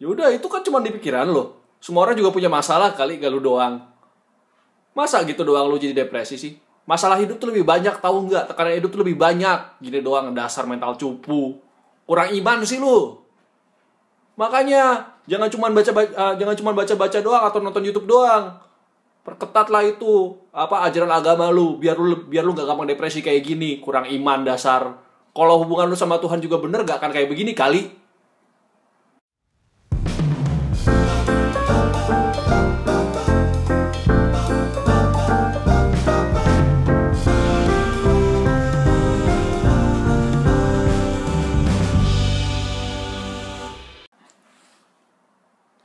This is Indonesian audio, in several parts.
Ya udah itu kan cuma di pikiran lo. Semua orang juga punya masalah kali gak lu doang. Masa gitu doang lu jadi depresi sih? Masalah hidup tuh lebih banyak tahu nggak? Tekanan hidup tuh lebih banyak. Gini doang dasar mental cupu. Kurang iman sih lu. Makanya jangan cuma baca, baca jangan cuma baca-baca doang atau nonton YouTube doang. Perketatlah itu apa ajaran agama lu biar lu biar lu gak gampang depresi kayak gini. Kurang iman dasar. Kalau hubungan lu sama Tuhan juga bener gak akan kayak begini kali.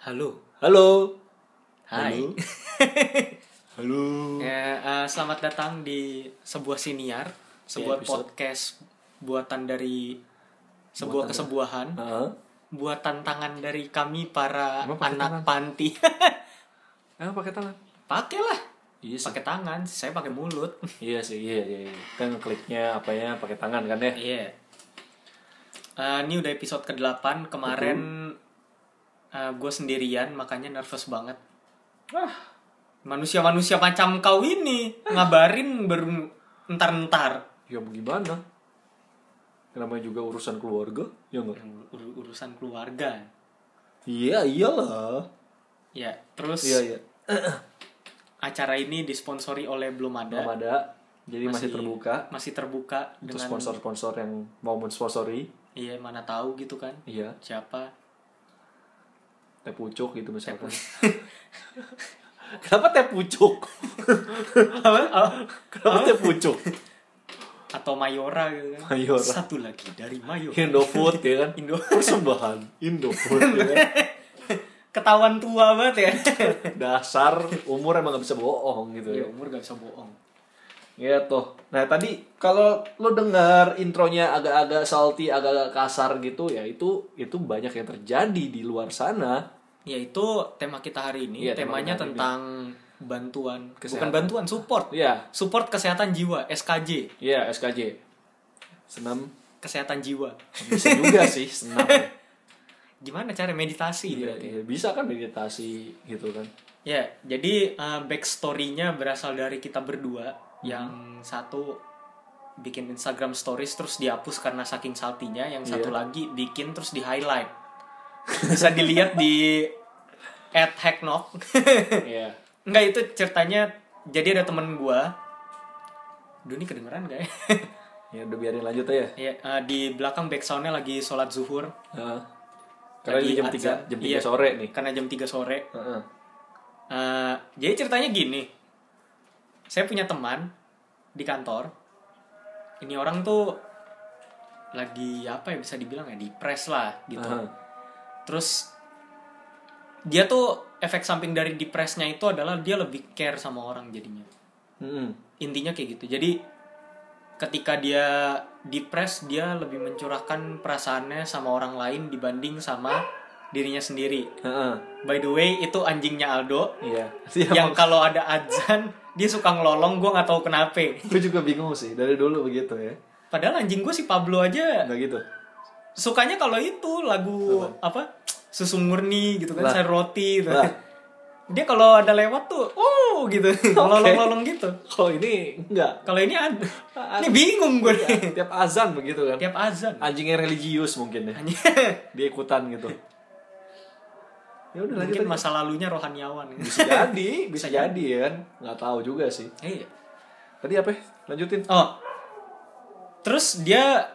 Halo. Halo. Hai. Halo. Halo. Ya, eh, selamat datang di sebuah siniar, sebuah episode. podcast buatan dari sebuah Buatan kesebuahan, Heeh. buatan tangan dari kami para Emang anak tangan? panti. Emang pakai tangan? Pakailah. Iya sih. Pakai tangan, saya pakai mulut. Iya sih, iya, iya. iya. Kan kliknya apanya pakai tangan kan ya? Iya. Eh, ini udah episode ke-8 kemarin gue sendirian makanya nervous banget. Ah, Manusia-manusia macam kau ini ngabarin baru entar-entar. ya bagaimana? Namanya juga urusan keluarga, ya enggak? Ur- urusan keluarga. Iya, iyalah. Ya, terus Iya, iya. acara ini disponsori oleh Belum Ada. Belum ada. Jadi masih, terbuka Masih terbuka untuk dengan sponsor-sponsor yang mau mensponsori. Iya, mana tahu gitu kan. Iya, Siapa? Teh pucuk gitu misalkan. Kenapa teh pucuk? Kenapa teh pucuk? Atau Mayora gitu kan. Mayora. Satu lagi dari Mayora. Indofood ya kan? Indo. Persembahan Indofood ya kan? Ketahuan tua banget ya. Dasar umur emang gak bisa bohong gitu ya ya. umur gak bisa bohong. Gitu. Nah tadi kalau lo dengar intronya agak-agak salty, agak-agak kasar gitu ya itu itu banyak yang terjadi di luar sana. Ya itu tema kita hari ini. Tema Temanya kita hari ini. tentang bantuan, Kesehatan. bukan bantuan, support. Iya, Support kesehatan jiwa, SKJ, iya SKJ. Senam kesehatan jiwa. bisa juga sih senam. ya. Gimana cara meditasi Iya, berarti? iya, bisa kan meditasi gitu kan. Ya, jadi uh, backstory-nya berasal dari kita berdua Mhm. yang satu bikin Instagram stories terus dihapus karena saking saltinya, yang satu Iya. lagi bikin terus di highlight. Bisa dilihat di at hacknock. Iya. Enggak itu ceritanya jadi ada temen gua. Duh ini kedengeran gak ya? Ya udah biarin lanjut aja. ya uh, di belakang backsoundnya lagi sholat zuhur. Heeh. Karena Lagi jam. 3 jam 3 Iya. sore nih. Karena jam 3 sore. Heeh. Eh, jadi ceritanya gini, saya punya teman di kantor. Ini orang tuh lagi apa ya bisa dibilang ya depres lah gitu. Heeh. Terus dia tuh efek samping dari depresnya itu adalah dia lebih care sama orang jadinya. Mm-mm. Intinya kayak gitu. Jadi ketika dia depres dia lebih mencurahkan perasaannya sama orang lain dibanding sama dirinya sendiri. Heeh. By the way, itu anjingnya Aldo Iya. Yang kalau ada adzan dia suka ngelolong gue nggak tahu kenapa gue juga bingung sih dari dulu begitu ya. padahal anjing gue si Pablo aja Enggak gitu. Sukanya kalau itu lagu apa susu murni gitu kan Lah. sayur roti gitu. Lah. dia kalau ada lewat tuh oh gitu ngelolong-ngelolong gitu Kalau ini enggak. kalau ini ada ini bingung gue nih Tiap azan begitu kan. tiap azan Anjingnya religius mungkin ya. Dia ikutan gitu. Ya udah lanjut mungkin aja. masa lalunya rohaniawan Bisa jadi, bisa Bisa jadi ya kan. Nggak tahu juga sih. iya Tadi apa? ya? Lanjutin. oh terus dia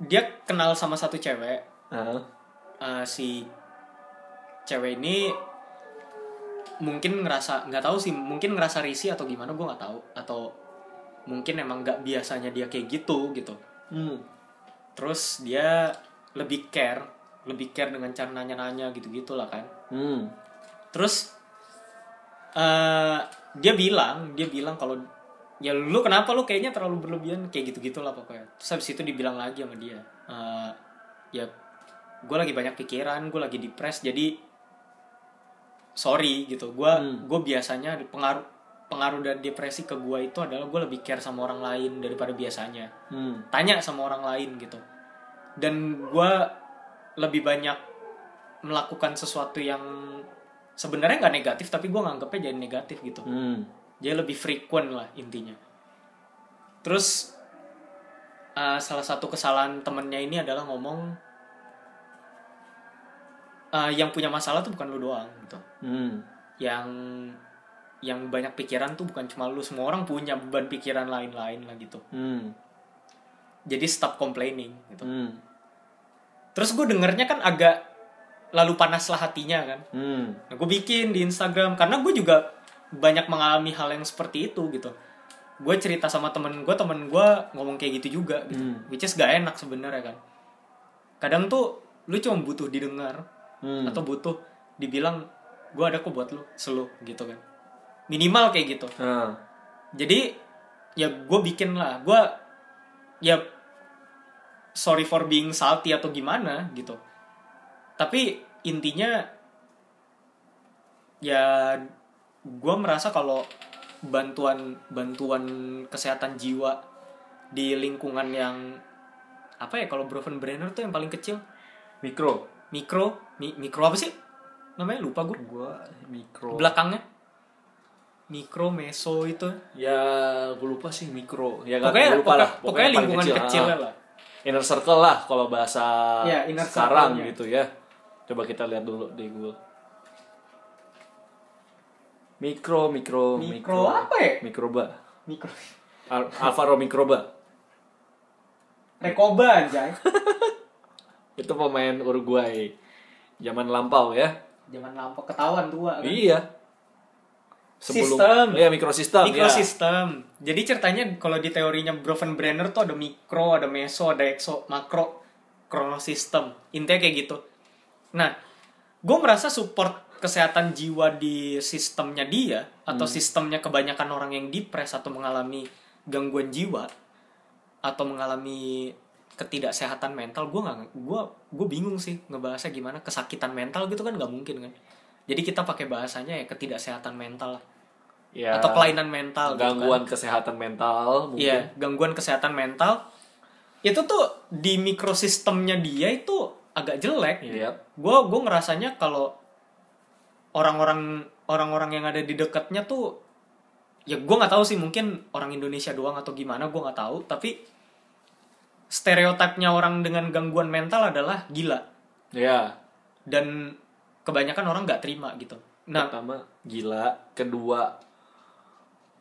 dia kenal sama satu cewek Heeh. eh, si cewek ini mungkin ngerasa nggak tahu sih mungkin ngerasa risih atau gimana gue nggak tahu atau mungkin emang nggak biasanya dia kayak gitu gitu Hmm. terus dia lebih care lebih care dengan cara nanya-nanya gitu gitulah kan Hmm. terus eh dia bilang dia bilang kalau ya lu kenapa lu kayaknya terlalu berlebihan kayak gitu gitulah pokoknya terus habis itu dibilang lagi sama dia eh, ya gue lagi banyak pikiran gue lagi depres jadi sorry gitu gue Hmm. gue biasanya pengaruh pengaruh dari depresi ke gue itu adalah gue lebih care sama orang lain daripada biasanya Hmm. tanya sama orang lain gitu dan gue lebih banyak melakukan sesuatu yang sebenarnya nggak negatif tapi gue nganggapnya jadi negatif gitu Hmm. Dia lebih frequent lah intinya terus uh, salah satu kesalahan temennya ini adalah ngomong uh, yang punya masalah tuh bukan lu doang gitu Hmm. yang yang banyak pikiran tuh bukan cuma lu semua orang punya beban pikiran lain-lain lah gitu Hmm. jadi stop complaining gitu Hmm. terus gue dengernya kan agak lalu panas lah hatinya kan Hmm. Nah, gue bikin di Instagram karena gue juga banyak mengalami hal yang seperti itu gitu. Gue cerita sama temen gue, temen gue ngomong kayak gitu juga, gitu. Hmm. which is gak enak sebenarnya kan. Kadang tuh lu cuma butuh didengar Hmm. atau butuh dibilang gue ada kok buat lu, selu gitu kan. Minimal kayak gitu. Nah. Jadi ya gue bikin lah, gue ya sorry for being salty atau gimana gitu. Tapi intinya ya gue merasa kalau bantuan bantuan kesehatan jiwa di lingkungan yang apa ya kalau Broven Brenner tuh yang paling kecil Mikro. mikro mi- mikro apa sih namanya lupa gue Gua mikro. belakangnya mikro meso itu Ya, gue lupa sih mikro. Ya nggak pokoknya lupa pokoknya, lah. pokoknya paling lingkungan kecil. kecil, Ah. lah Inner circle lah kalau bahasa Ya, inner sekarang gitu ya. Coba kita lihat dulu di Google. Mikro, mikro, Mikro apa ya? Mikroba. mikro Al- Alvaro Mikroba. Rekoba anjay Itu pemain Uruguay. Zaman lampau ya. zaman lampau ketahuan tua kan? Iya. Sistem. Iya, mikrosistem. ya. mikrosistem jadi ceritanya kalau di teorinya Broven Brenner tuh ada mikro ada meso ada exo makro kronosistem intinya kayak gitu nah gue merasa support kesehatan jiwa di sistemnya dia atau sistemnya kebanyakan orang yang depres atau mengalami gangguan jiwa atau mengalami ketidaksehatan mental gue nggak gue gue bingung sih ngebahasnya gimana kesakitan mental gitu kan nggak mungkin kan jadi kita pakai bahasanya ya ketidaksehatan mental lah. Ya, atau kelainan mental gitu kan. gangguan kesehatan mental mungkin. Iya, gangguan kesehatan mental. Itu tuh di mikrosistemnya dia itu agak jelek. Iya. Gue gue ngerasanya kalau orang-orang orang-orang yang ada di dekatnya tuh ya gue nggak tahu sih mungkin orang Indonesia doang atau gimana gue nggak tahu. Tapi stereotipnya orang dengan gangguan mental adalah gila. Iya. dan kebanyakan orang nggak terima gitu. Nah Pertama gila, kedua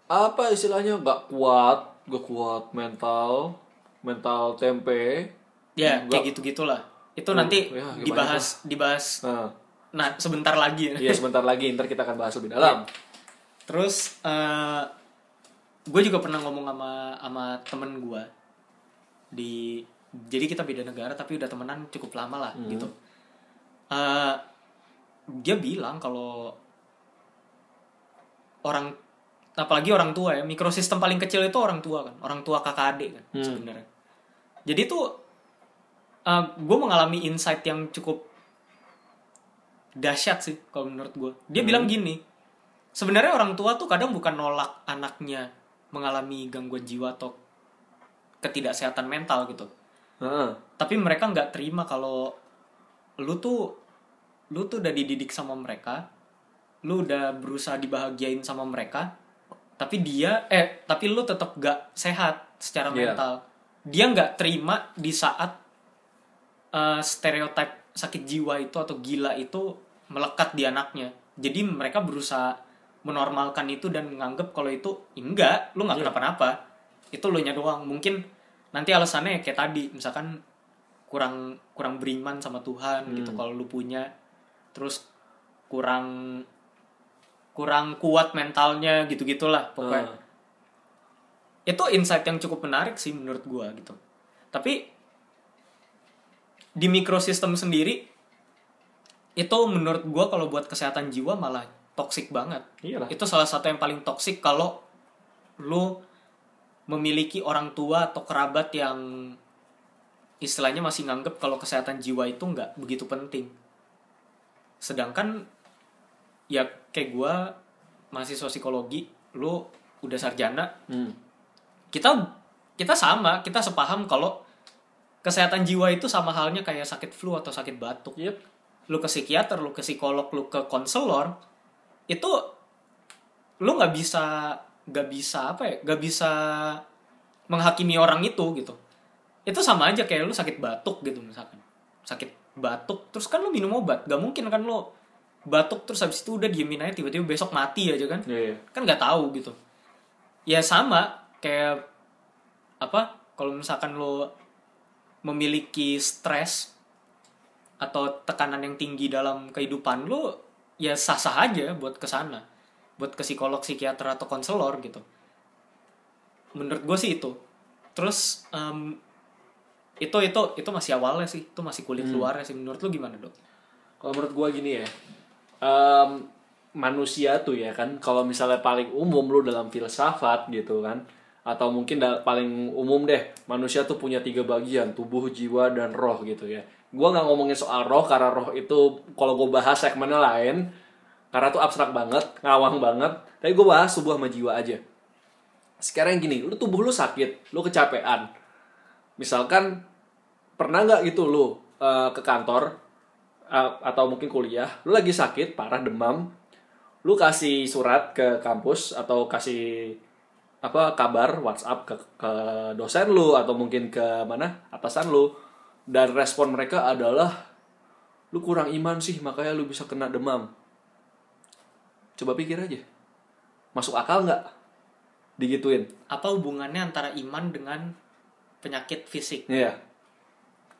apa istilahnya? Nggak kuat, nggak kuat mental, mental tempe. ya Nggak- kayak gitu gitulah itu Uh, nanti ya, gimana dibahas dibahas Nah, nah sebentar lagi iya sebentar lagi ntar kita akan bahas lebih dalam. Terus gue juga pernah ngomong sama sama temen gue di jadi kita beda negara tapi udah temenan cukup lama lah gitu. Eh, dia bilang kalau orang apalagi orang tua ya mikrosistem paling kecil itu orang tua kan orang tua kakak adik kan Hmm. sebenarnya. Jadi tuh gue mengalami insight yang cukup dahsyat sih kalau menurut gue. Dia bilang gini, sebenarnya orang tua tuh kadang bukan nolak anaknya mengalami gangguan jiwa atau ketidaksehatan mental gitu. Heeh. Tapi mereka nggak terima kalau lu tuh lu tuh udah dididik sama mereka, lu udah berusaha dibahagiain sama mereka, tapi dia eh tapi lu tetap gak sehat secara Iya. mental. Dia nggak terima di saat eh, stereotip sakit jiwa itu atau gila itu melekat di anaknya. Jadi mereka berusaha menormalkan itu dan menganggap kalau itu "Ya enggak, lu nggak Iya. kenapa-napa. Itu lu nya doang. Mungkin nanti alasannya kayak tadi, misalkan kurang kurang beriman sama Tuhan gitu kalau lu punya terus kurang kurang kuat mentalnya gitu-gitulah pokoknya. Ah. Itu insight yang cukup menarik sih menurut gua gitu. Tapi di mikrosistem sendiri itu menurut gua kalau buat kesehatan jiwa malah toksik banget. Iyalah. Itu salah satu yang paling toksik kalau lu memiliki orang tua atau kerabat yang istilahnya masih nganggep kalau kesehatan jiwa itu nggak begitu penting. Sedangkan ya kayak gua mahasiswa psikologi, lu udah sarjana, Hmm. kita kita sama, kita sepaham kalau kesehatan jiwa itu sama halnya kayak sakit flu atau sakit batuk. Yep. lu ke psikiater lu ke psikolog lu ke konselor itu lu nggak bisa nggak bisa apa ya nggak bisa menghakimi orang itu gitu itu sama aja kayak lu sakit batuk gitu misalkan sakit batuk terus kan lu minum obat gak mungkin kan lu batuk terus habis itu udah diemin aja tiba-tiba besok mati aja kan Iya, iya. kan nggak tahu gitu ya sama kayak apa kalau misalkan lo memiliki stres atau tekanan yang tinggi dalam kehidupan lo ya sah-sah aja buat ke sana. Buat ke psikolog psikiater atau konselor gitu. Menurut gue sih itu. Terus em, itu itu itu masih awalnya sih. Itu masih kulit luarnya sih. Menurut lu gimana dok? Kalau menurut gua gini ya, em, manusia tuh ya kan, kalau misalnya paling umum lu dalam filsafat gitu kan, atau mungkin paling umum deh, manusia tuh punya tiga bagian, tubuh, jiwa, dan roh gitu ya. Gua nggak ngomongin soal roh karena roh itu kalau gue bahas segmennya lain, karena tuh abstrak banget, ngawang banget. Tapi gue bahas tubuh sama jiwa aja. Sekarang gini, lu tubuh lu sakit, lu kecapean. Misalkan pernah nggak gitu lu eh, ke kantor a- atau mungkin kuliah, lu lagi sakit, parah demam, lu kasih surat ke kampus atau kasih apa kabar WhatsApp ke, ke dosen lu atau mungkin ke mana atasan lu dan respon mereka adalah lu kurang iman sih makanya lu bisa kena demam. Coba pikir aja, masuk akal nggak digituin? apa hubungannya antara iman dengan penyakit fisik Iya.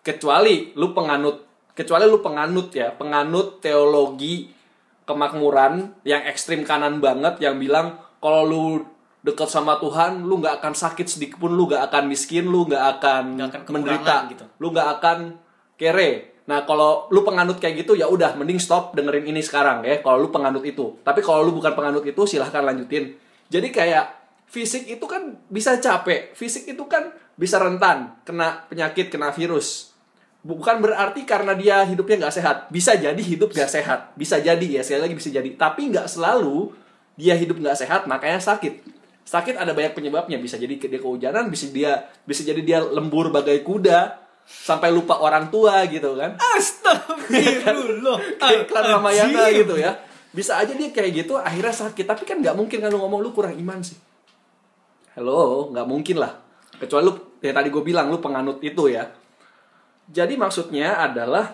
Kecuali lu penganut, kecuali lu penganut ya, penganut teologi kemakmuran yang ekstrim kanan banget yang bilang kalau lu dekat sama Tuhan, lu nggak akan sakit sedikit pun, lu nggak akan miskin, lu nggak akan, Nggak akan menderita, gitu. lu nggak akan kere. Nah kalau lu penganut kayak gitu ya udah, mending stop dengerin ini sekarang ya. Kalau lu penganut itu, tapi kalau lu bukan penganut itu silahkan lanjutin. Jadi kayak fisik itu kan bisa capek, fisik itu kan bisa rentan kena penyakit, kena virus. Bukan berarti karena dia hidupnya nggak sehat. Bisa jadi hidup nggak sehat, bisa jadi ya sekali lagi bisa jadi. Tapi nggak selalu dia hidup nggak sehat makanya sakit. Sakit ada banyak penyebabnya. Bisa jadi dia kehujanan, bisa dia bisa jadi dia lembur bagai kuda sampai lupa orang tua gitu kan. Astagfirullah. Kayak iklan Ramayana gitu ya. Bisa aja dia kayak gitu akhirnya sakit. Tapi kan nggak mungkin kan lu ngomong lu kurang iman sih. Hello, nggak mungkin lah. Kecuali lu, ya tadi gue bilang lu penganut itu ya. Jadi maksudnya adalah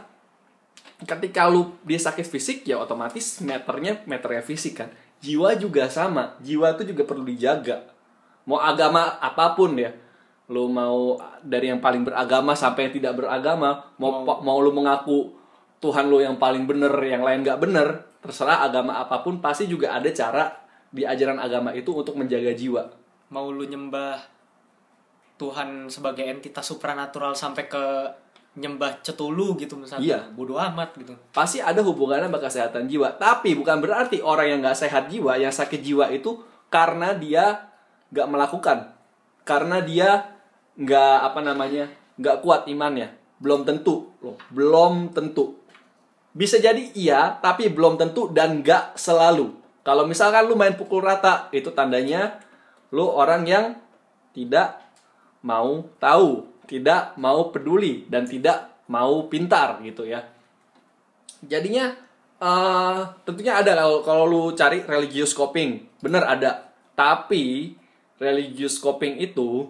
ketika lu dia sakit fisik ya otomatis meternya meternya fisik kan. Jiwa juga sama. Jiwa itu juga perlu dijaga. Mau agama apa pun ya. Lu mau dari yang paling beragama sampai yang tidak beragama, mau mau, lu mengaku Tuhan lu yang paling bener, yang lain nggak bener, terserah agama apa pun pasti juga ada cara di ajaran agama itu untuk menjaga jiwa. Mau lu nyembah Tuhan sebagai entitas supranatural sampai ke nyembah cetulu gitu misalnya. Iya. Bodoh amat gitu. pasti ada hubungannya sama kesehatan jiwa. Tapi bukan berarti orang yang nggak sehat jiwa, yang sakit jiwa itu karena dia nggak melakukan, karena dia nggak apa namanya nggak kuat imannya. Belum tentu, loh. belum tentu. Bisa jadi iya, tapi belum tentu dan nggak selalu. Kalau misalkan lu main pukul rata, itu tandanya lu orang yang tidak mau tahu, tidak mau peduli dan tidak mau pintar gitu ya. Jadinya eh tentunya ada kalau lu cari religious coping. Bener ada. Tapi religious coping itu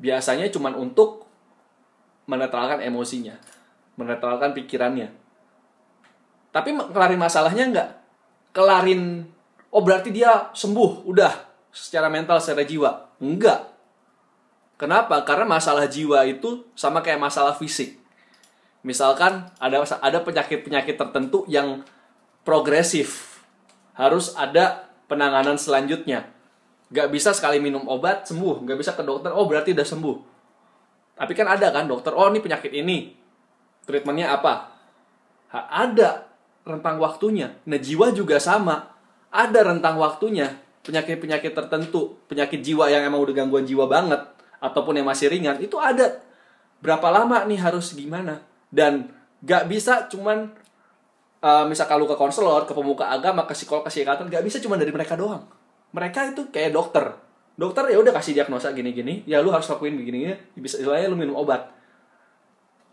biasanya cuman untuk menetralkan emosinya menetralkan pikirannya. Tapi kelarin masalahnya enggak kelarin oh berarti dia sembuh udah secara mental secara jiwa. Enggak kenapa karena masalah jiwa itu sama kayak masalah fisik Misalkan ada ada penyakit-penyakit tertentu yang progresif. Harus ada penanganan selanjutnya. Gak bisa sekali minum obat sembuh, gak bisa ke dokter, oh berarti udah sembuh. Tapi kan ada kan dokter, oh ini penyakit ini. Treatmentnya apa? Ha, ada rentang waktunya. Nah jiwa juga sama. Ada rentang waktunya. Penyakit-penyakit tertentu, penyakit jiwa yang emang udah gangguan jiwa banget, ataupun yang masih ringan, itu ada. Berapa lama nih harus gimana? Dan gak bisa cuman uh, misalkan lu ke konselor ke pemuka agama ke psikolog ke psikiater gak bisa cuman dari mereka doang. Mereka itu kayak dokter. Dokter ya udah kasih diagnosa gini-gini ya lu harus lakuin begini-gini bisa istilahnya lu minum obat.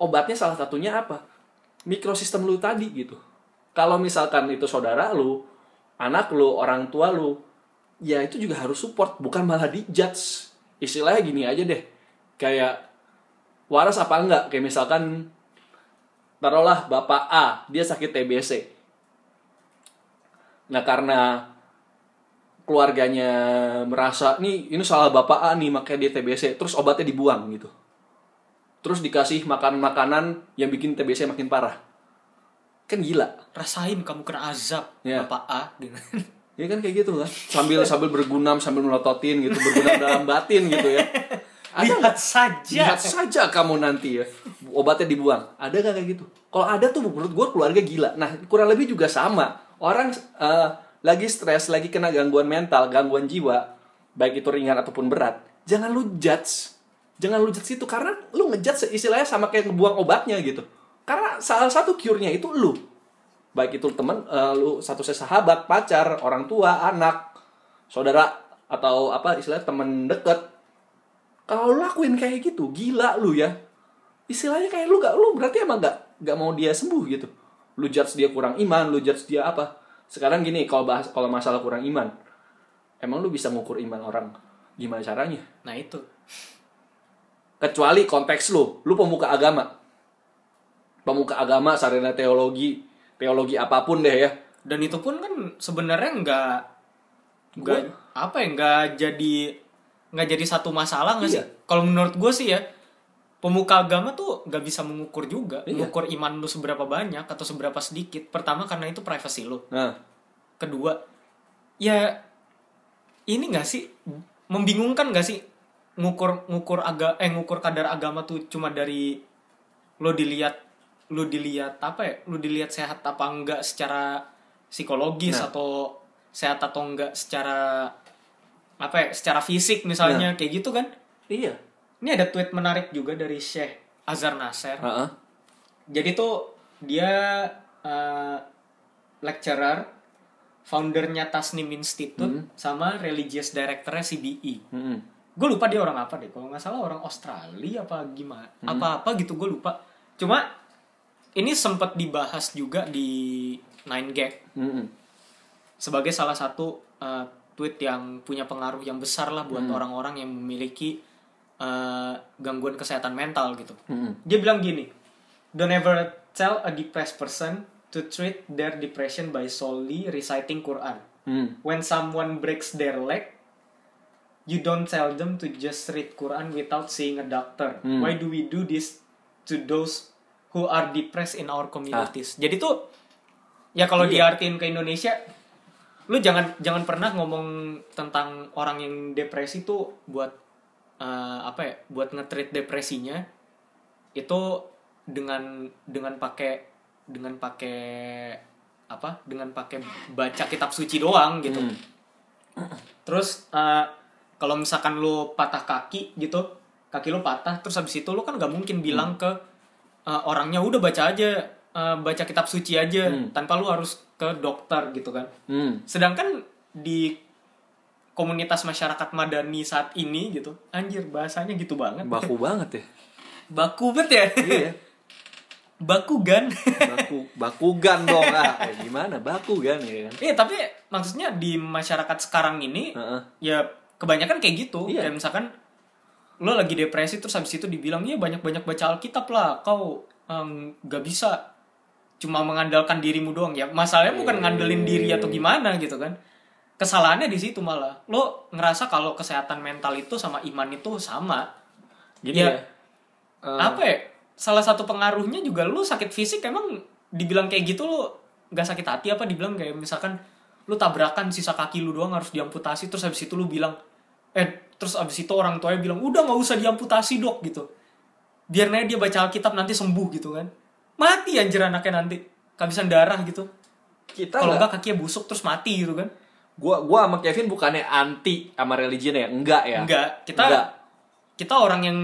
Obatnya salah satunya apa? Mikrosistem lu tadi gitu. Kalau misalkan itu saudara lu, anak lu, orang tua lu, ya itu juga harus support, bukan malah dijudge. Istilahnya gini aja deh, kayak waras apa enggak? Kayak misalkan taruhlah bapak A, dia sakit TBC. Nah karena keluarganya merasa nih ini salah bapak A nih makanya dia TBC, terus obatnya dibuang gitu. Terus dikasih makanan-makanan yang bikin TBC makin parah. Kan gila. rasain kamu kena azab Ya. bapak A gitu. Ya kan kayak gitu kan. Sambil sambil bergunam, sambil melototin gitu, bergunam dalam batin gitu ya. Ada lihat saja Lihat saja kamu nanti ya. Obatnya dibuang. Ada gak kayak gitu? Kalau ada tuh menurut gue keluarga gila. Nah kurang lebih juga sama. Orang eh, lagi stres, lagi kena gangguan mental, gangguan jiwa. Baik itu ringan ataupun berat. Jangan lu judge. Jangan lu judge itu. Karena lu ngejudge istilahnya sama kayak ngebuang obatnya gitu. Karena salah satu cure-nya itu lu. Baik itu teman, eh, lu satu sahabat, pacar, orang tua, anak, saudara, atau apa istilahnya teman deket. Kalau lu lakuin kayak gitu gila lu ya. Istilahnya kayak lu gak lu berarti emang gak gak mau dia sembuh gitu. Lu judge dia kurang iman lu judge dia apa. Sekarang gini kalau bahas kalau masalah kurang iman emang lu bisa ngukur iman orang gimana caranya? Nah itu. Kecuali konteks lu. Lu pemuka agama. Pemuka agama sarjana teologi teologi apa pun deh ya. Dan itu pun kan sebenarnya nggak nggak apa ya nggak jadi nggak jadi satu masalah nggak sih? Iya. kalau menurut gue sih ya pemuka agama tuh nggak bisa mengukur juga. Iya. mengukur iman lu seberapa banyak atau seberapa sedikit. Pertama karena itu privasi lu. Nah. Kedua ya ini nggak sih membingungkan nggak sih ngukur ngukur aga eh ngukur kadar agama tuh cuma dari lo dilihat lo dilihat apa ya lo dilihat sehat apa enggak secara psikologis Nah. atau sehat atau enggak secara apa ya secara fisik misalnya kayak gitu kan iya ini ada tweet menarik juga dari Syekh Azhar Nasser Heeh. jadi tuh dia eh, lecturer, foundernya Tasnim Institute, sama religious directornya CBE. Mm-mm. Gue lupa dia orang apa deh. Kalau nggak salah orang Australia apa gimana? Apa-apa gitu gue lupa. Cuma ini sempat dibahas juga di Nine Gag Mm-mm. sebagai salah satu eh, tweet yang punya pengaruh yang besar lah buat orang-orang yang memiliki eh, gangguan kesehatan mental gitu. Mm-mm. Dia bilang gini, don't ever tell a depressed person to treat their depression by solely reciting Quran. Mm. When someone breaks their leg, you don't tell them to just read Quran without seeing a doctor. Hmm. Why do we do this to those who are depressed in our communities? Jadi tuh ya kalau Iya. diartiin ke Indonesia, lu jangan jangan pernah ngomong tentang orang yang depresi tuh buat eh, apa ya? Buat nge-treat depresinya itu dengan dengan pakai dengan pakai apa? Dengan pakai baca kitab suci doang gitu. Hmm. Terus eh, kalau misalkan lu patah kaki gitu, kaki lu patah, terus habis itu lu kan nggak mungkin bilang ke eh, orangnya udah baca aja, eh, baca kitab suci aja, Hmm. tanpa lu harus ke dokter gitu kan. Mm. Sedangkan di komunitas masyarakat madani saat ini gitu, anjir bahasanya gitu banget. baku banget ya Baku bet ya. iya Baku gan. baku bakugan dong ah Eh, gimana bakugan ya kan Iya tapi maksudnya di masyarakat sekarang ini Heeh. ya kebanyakan kayak gitu Iya. kayak misalkan lo lagi depresi terus habis itu dibilang ya banyak banyak baca alkitab lah kau nggak bisa cuma mengandalkan dirimu doang ya masalahnya bukan Eh. ngandelin diri atau gimana gitu kan kesalahannya di situ malah lo ngerasa kalau kesehatan mental itu sama iman itu sama gini Ya. ya, Eh, apa ya salah satu pengaruhnya juga lu sakit fisik emang dibilang kayak gitu lu nggak sakit hati apa dibilang kayak misalkan lu tabrakan sisa kaki lu doang harus diamputasi terus habis itu lu bilang eh terus habis itu orang tuanya bilang udah nggak usah diamputasi dok gitu. Biar dia baca alkitab nanti sembuh gitu kan. Mati anjir anaknya nanti. Kehabisan darah gitu. Kita kalau nggak enggak kakinya busuk terus mati gitu kan. Gua gua sama Kevin bukannya anti sama religion ya? Enggak ya? Enggak kita Enggak. kita orang yang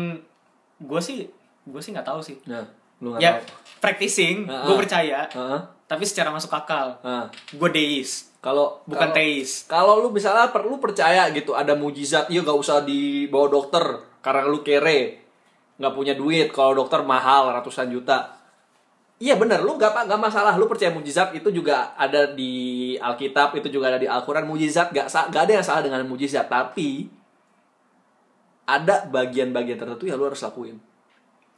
gue sih gue sih nggak tahu sih. Nah lu nggak ya tahu. practicing Ah, gue ah. percaya. Heeh. tapi secara masuk akal Nah, gue deis kalau bukan teis Kalau lu misalnya perlu percaya gitu ada mujizat, iya gak usah dibawa dokter karena lu kere, nggak punya duit. Kalau dokter mahal ratusan juta, Iya bener, lu gak, gak masalah, lu percaya mujizat itu juga ada di Alkitab, itu juga ada di Al-Quran, mujizat gak, gak ada yang salah dengan mujizat, tapi ada bagian-bagian tertentu yang lu harus lakuin.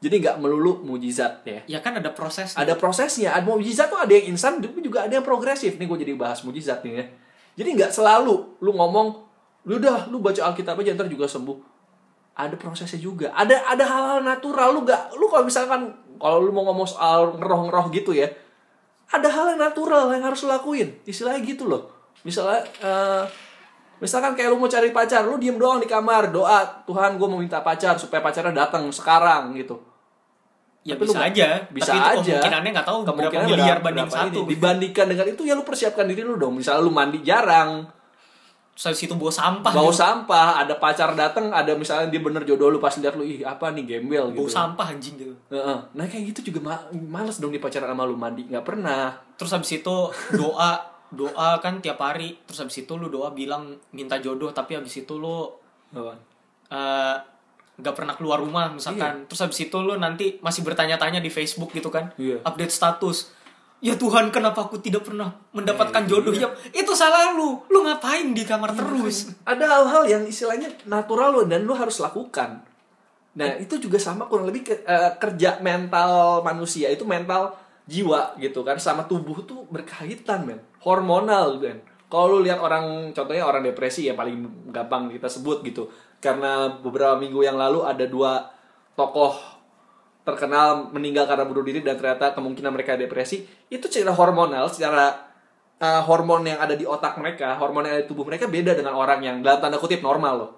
Jadi gak melulu mujizat ya. Ya kan ada proses. Ada prosesnya, ada mujizat tuh ada yang instan, tapi juga ada yang progresif. Nih gue jadi bahas mujizat nih ya. Jadi nggak selalu lu ngomong, lu udah lu baca Alkitab aja ntar juga sembuh. Ada prosesnya juga. Ada ada hal-hal natural lu gak lu kalau misalkan kalau lu mau ngomong soal ngeroh-ngeroh gitu ya, ada hal yang natural yang harus lu lakuin. Istilahnya gitu loh. Misalnya eh, misalkan kayak lu mau cari pacar, lu diem doang di kamar, doa, Tuhan gue mau minta pacar supaya pacarnya datang sekarang gitu. ya Tapi bisa lu- aja. bisa Tapi itu aja. kemungkinannya nggak tahu berapa Kemungkinan miliar berapa- banding berapa satu. ini. Dibandingkan dengan itu ya lu persiapkan diri lu dong. Misalnya lu mandi jarang, Terus habis itu bawa sampah. bawa gitu. sampah, ada pacar datang, ada misalnya dia bener jodoh lu pas lihat lu ih apa nih gembel Bawa gitu. sampah anjing gitu. Heeh. Nah kayak gitu juga ma- males dong di pacaran sama lu mandi nggak pernah. Terus habis itu doa doa kan tiap hari. Terus habis itu lu doa bilang minta jodoh tapi habis itu lu eh, nggak pernah keluar rumah misalkan. Terus habis itu lu nanti masih bertanya-tanya di Facebook gitu kan. Iya. Update status. Ya Tuhan, kenapa aku tidak pernah mendapatkan jodoh? Ya, itu salah lu. Lu ngapain di kamar terus? Ada hal-hal yang istilahnya natural lo dan lu harus lakukan. Nah itu juga sama kurang lebih ke- eh, kerja mental manusia itu mental jiwa gitu kan sama tubuh tuh berkaitan men. Hormonal men. Kalau lu lihat orang contohnya orang depresi ya paling gampang kita sebut gitu. Karena beberapa minggu yang lalu ada dua tokoh terkenal meninggal karena bunuh diri dan ternyata kemungkinan mereka depresi. Itu secara hormonal secara uh, hormon yang ada di otak mereka hormon yang ada di tubuh mereka beda dengan orang yang dalam tanda kutip normal loh.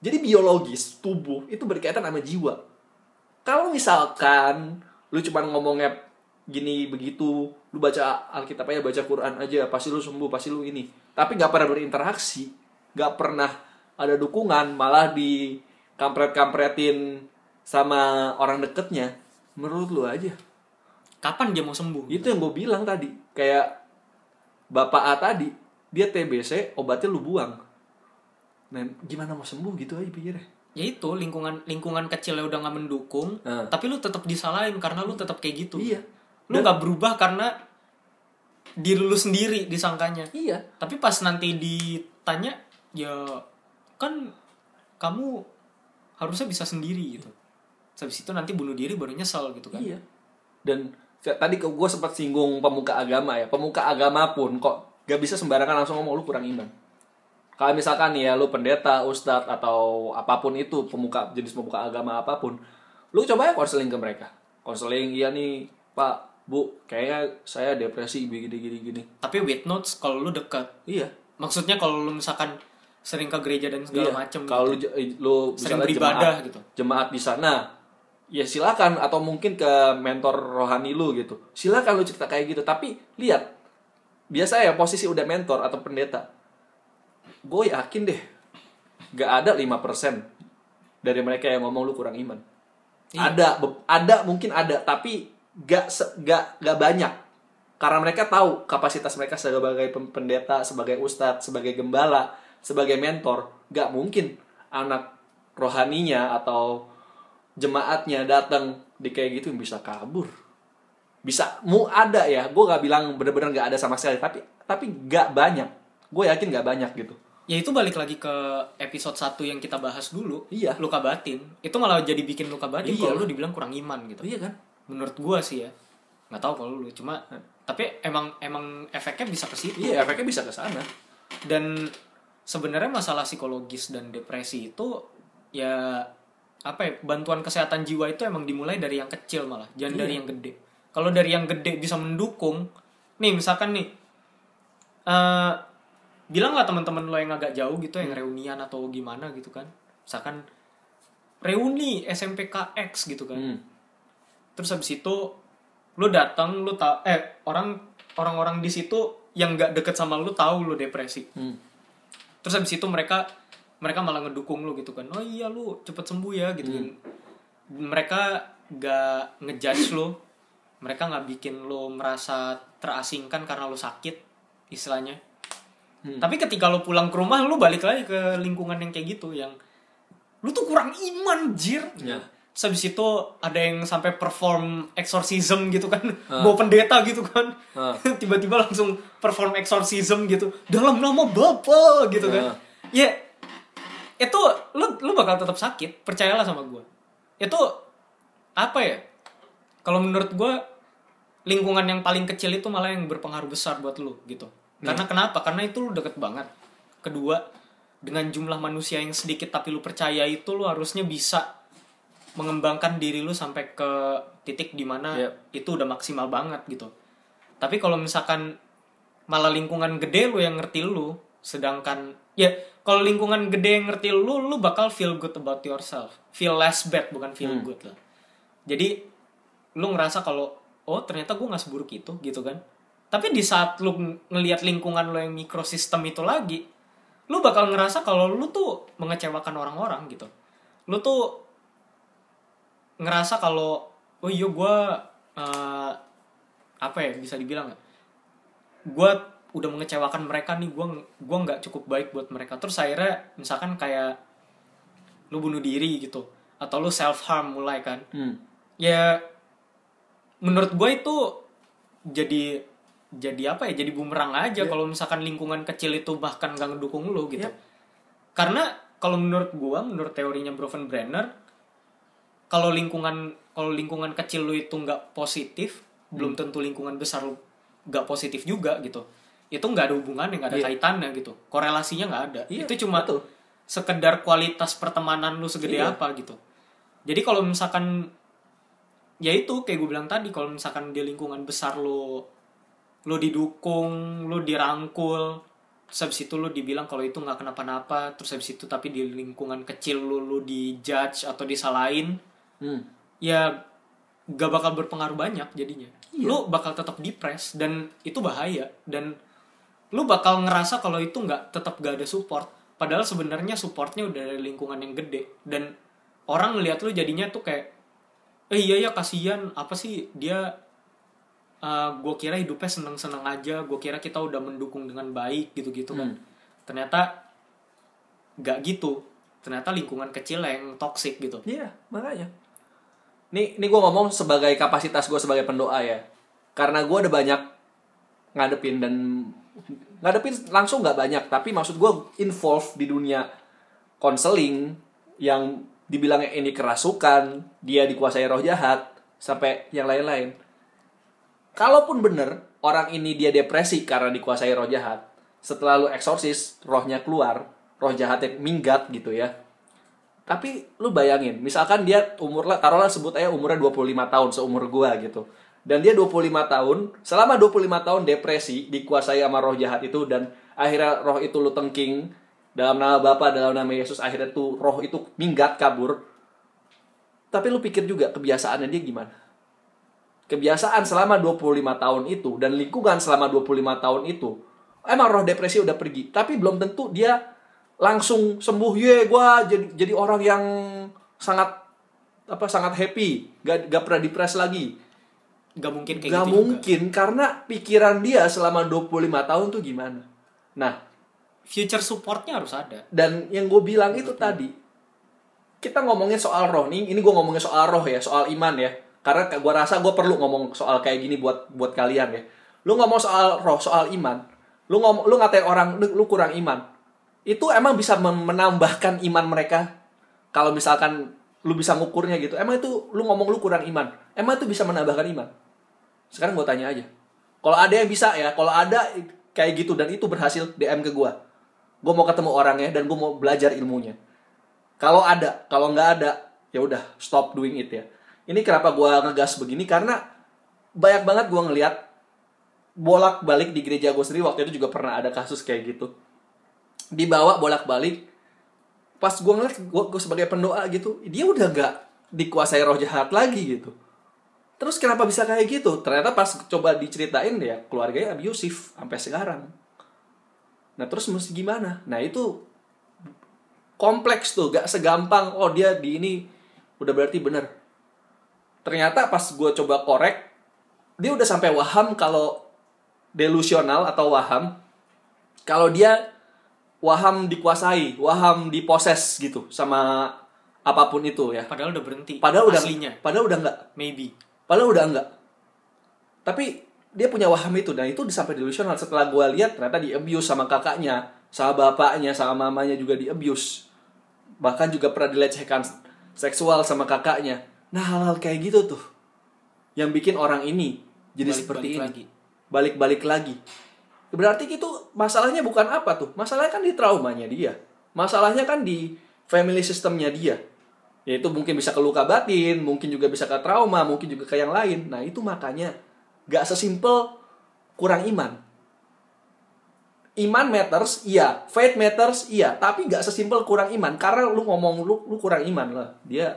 Jadi biologis tubuh itu berkaitan sama jiwa. Kalau misalkan lu cuma ngomongnya gini begitu lu baca Alkitab aja baca Quran aja pasti lu sembuh pasti lu ini. Tapi nggak pernah berinteraksi nggak pernah ada dukungan malah di kampret kampretin sama orang deketnya menurut lu aja. Kapan dia mau sembuh? itu yang gue bilang tadi kayak bapak A tadi dia TBC obatnya lu buang. Nah gimana mau sembuh gitu aja pikirnya? Ya itu lingkungan lingkungan kecilnya udah nggak mendukung Nah. tapi lu tetap disalahin karena lu tetap kayak gitu. Iya lu nggak berubah karena diri lu sendiri disangkanya iya tapi pas nanti ditanya ya kan kamu harusnya bisa sendiri gitu habis itu nanti bunuh diri baru nyesel gitu kan Iya. Dan tadi gue sempat singgung pemuka agama ya. Pemuka agama pun kok gak bisa sembarangan langsung ngomong lu kurang iman. Kalau misalkan nih ya lu pendeta, ustadz atau apa pun itu pemuka jenis pemuka agama apa pun, lu coba ya konseling ke mereka. Konseling iya nih Pak, Bu, kayaknya saya depresi gini gini gini. tapi with notes kalau lu dekat Iya. maksudnya kalau lu misalkan sering ke gereja dan segala Iya. macem Kalau lu, j- lu Sering beribadah jemaat, gitu. Jemaat di sana. Ya silakan atau mungkin ke mentor rohani lu gitu. Silakan lu cerita kayak gitu, tapi lihat biasa ya posisi udah mentor atau pendeta. Gue yakin deh gak ada 5% dari mereka yang ngomong lu kurang iman. Iya. Ada ada mungkin ada, tapi gak gak gak banyak. Karena mereka tahu kapasitas mereka sebagai pendeta, sebagai ustadz, sebagai gembala, sebagai mentor, gak mungkin anak rohaninya atau jemaatnya datang di kayak gitu bisa kabur. Bisa mu ada ya, gue gak bilang bener-bener gak ada sama sekali, tapi tapi gak banyak. Gue yakin gak banyak gitu. ya itu balik lagi ke episode 1 yang kita bahas dulu Iya. luka batin itu malah jadi bikin luka batin Iya. kalau lu dibilang kurang iman gitu Iya kan? Menurut gua sih ya. Nggak tahu kalau lu cuma tapi emang emang efeknya bisa ke situ. Iya, efeknya bisa ke sana. dan sebenarnya masalah psikologis dan depresi itu ya apa ya bantuan kesehatan jiwa itu emang dimulai dari yang kecil malah jangan Iya. dari yang gede. Kalau dari yang gede bisa mendukung nih misalkan nih eh bilang lah teman-teman lo yang agak jauh gitu yang reunian atau gimana gitu kan. Misalkan reuni SMPKX gitu kan. Hmm. Terus habis itu lu datang lu tahu eh orang orang-orang di situ yang nggak deket sama lu tahu lu depresi. Hmm. terus habis itu mereka mereka malah ngedukung lu gitu kan. Oh iya lu cepet sembuh ya gitu mereka nggak ngejudge lu. Mereka nggak bikin lu merasa terasingkan karena lu sakit istilahnya. Hmm. tapi ketika lu pulang ke rumah lu balik lagi ke lingkungan yang kayak gitu yang lu tuh kurang iman jir. Ya. Terus habis itu ada yang sampai perform exorcism gitu kan. Bawa pendeta gitu kan. Ah. tiba-tiba langsung perform exorcism gitu. Dalam nama Bapa gitu kan. Ya itu lu lu bakal tetap sakit. Percayalah sama gue itu apa ya? Kalau menurut gue lingkungan yang paling kecil itu malah yang berpengaruh besar buat lu gitu. Karena kenapa? Karena itu lu deket banget. Kedua dengan jumlah manusia yang sedikit tapi lu percaya itu lu harusnya bisa mengembangkan diri lu sampai ke titik di mana Yep. itu udah maksimal banget gitu. Tapi kalau misalkan malah lingkungan gede lu yang ngerti lu sedangkan ya kalau lingkungan gede yang ngerti lu lu bakal feel good about yourself. Feel less bad bukan feel good lah. Jadi lu ngerasa kalau oh ternyata gue nggak seburuk itu gitu kan? Tapi di saat lu ng- ngelihat lingkungan lu yang mikrosistem itu lagi lu bakal ngerasa kalau lu tuh mengecewakan orang-orang gitu. Lu tuh ngerasa kalau oh iya gue eh, apa ya bisa dibilang gue udah mengecewakan mereka nih gue gua nggak cukup baik buat mereka terus akhirnya misalkan kayak lu bunuh diri gitu atau lu self harm mulai kan Hmm. ya menurut gue itu jadi jadi apa ya jadi bumerang aja kalau misalkan lingkungan kecil itu bahkan gak ngedukung lu gitu Yep. karena kalau menurut gue menurut teorinya Broven Brenner kalau lingkungan kalau lingkungan kecil lu itu nggak positif belum tentu lingkungan besar lu nggak positif juga gitu itu nggak ada hubungannya nggak ada Iya. kaitannya gitu korelasinya nggak ada Iya, itu cuma betul. sekedar kualitas pertemanan lu segede Iya. apa gitu jadi kalau misalkan ya itu kayak gue bilang tadi kalau misalkan di lingkungan besar lu lu didukung lu dirangkul terus habis itu lu dibilang kalau itu nggak kenapa-napa terus habis itu tapi di lingkungan kecil lu lu dijudge atau disalahin Hmm. ya gak bakal berpengaruh banyak jadinya. Iya. lu bakal tetap depres dan itu bahaya. Dan lu bakal ngerasa kalau itu nggak tetap gak ada support. Padahal sebenarnya supportnya udah dari lingkungan yang gede. Dan orang ngelihat lu jadinya tuh kayak eh iya ya kasihan. Apa sih dia gue kira hidupnya seneng-seneng aja. Gue kira kita udah mendukung dengan baik gitu-gitu kan. Ternyata nggak gitu. Ternyata lingkungan kecil yang toxic gitu. Iya, makanya. Nih, nih gue ngomong sebagai kapasitas gue sebagai pendoa ya. Karena gue udah banyak ngadepin dan ngadepin langsung nggak banyak, tapi maksud gue involve di dunia konseling yang dibilangnya ini kerasukan, dia dikuasai roh jahat, sampai yang lain-lain. Kalaupun bener orang ini dia depresi karena dikuasai roh jahat, setelah lu eksorsis, rohnya keluar, roh jahatnya minggat gitu ya. Tapi lu bayangin, misalkan dia umur lah, taruhlah sebut aja umurnya 25 tahun seumur gua gitu. Dan dia 25 tahun, selama 25 tahun depresi, dikuasai sama roh jahat itu dan akhirnya roh itu lu tengking dalam nama Bapa, dalam nama Yesus, akhirnya tuh roh itu minggat kabur. Tapi lu pikir juga kebiasaannya dia gimana? Kebiasaan selama 25 tahun itu dan lingkungan selama 25 tahun itu emang roh depresi udah pergi, tapi belum tentu dia langsung sembuh ye gua jadi jadi orang yang sangat apa sangat happy gak, gak pernah depres lagi. Nggak mungkin kayak gak gitu juga. mungkin karena pikiran dia selama 25 tahun tuh gimana? Nah. Future supportnya harus ada. Dan yang gue bilang itu tadi kita ngomongin soal roh nih ini gue ngomongin soal roh ya soal iman ya. Karena gue rasa gue perlu ngomong soal kayak gini buat buat kalian ya. Lu ngomong soal roh soal iman lu ngomong lu ngatain orang lu kurang iman itu emang bisa menambahkan iman mereka. Kalau misalkan lu bisa ngukurnya gitu emang itu lu ngomong lu kurang iman. Emang itu bisa menambahkan iman? Sekarang gue tanya aja. Kalau ada yang bisa ya kalau ada kayak gitu dan itu berhasil DM ke gue gue mau ketemu orangnya dan gue mau belajar ilmunya. Kalau ada kalau nggak ada ya udah stop doing it ya. Ini kenapa gue ngegas begini? Karena banyak banget gue ngeliat bolak balik di gereja gue sendiri waktu itu juga pernah ada kasus kayak gitu dibawa bolak balik pas gue ngeliat gue, gue sebagai pendoa gitu dia udah nggak dikuasai roh jahat lagi gitu. Terus kenapa bisa kayak gitu? Ternyata pas coba diceritain ya keluarganya abusive sampai sekarang. Nah terus mesti gimana? Nah itu kompleks tuh gak segampang oh dia di ini udah berarti bener. Ternyata pas gue coba korek dia udah sampai waham kalau delusional atau waham. Kalau dia waham dikuasai waham diposes gitu sama apa pun itu ya. Padahal udah berhenti padahal udah aslinya. padahal udah enggak maybe. Padahal udah enggak tapi dia punya waham itu dan itu sampai delusional. Setelah gue lihat ternyata di abuse sama kakaknya sama bapaknya sama mamanya juga di abuse. Bahkan juga pernah dilecehkan seksual sama kakaknya. Nah hal-hal kayak gitu tuh yang bikin orang ini jadi Balik-balik seperti ini. lagi. balik-balik lagi berarti itu masalahnya bukan apa tuh? Masalahnya kan di traumanya dia. Masalahnya kan di family systemnya dia. Yaitu mungkin bisa ke luka batin mungkin juga bisa ke trauma mungkin juga ke yang lain. Nah itu makanya gak sesimpel kurang iman. Iman matters iya. Faith matters iya. Tapi gak sesimpel kurang iman. Karena lu ngomong lu lu kurang iman lah. Dia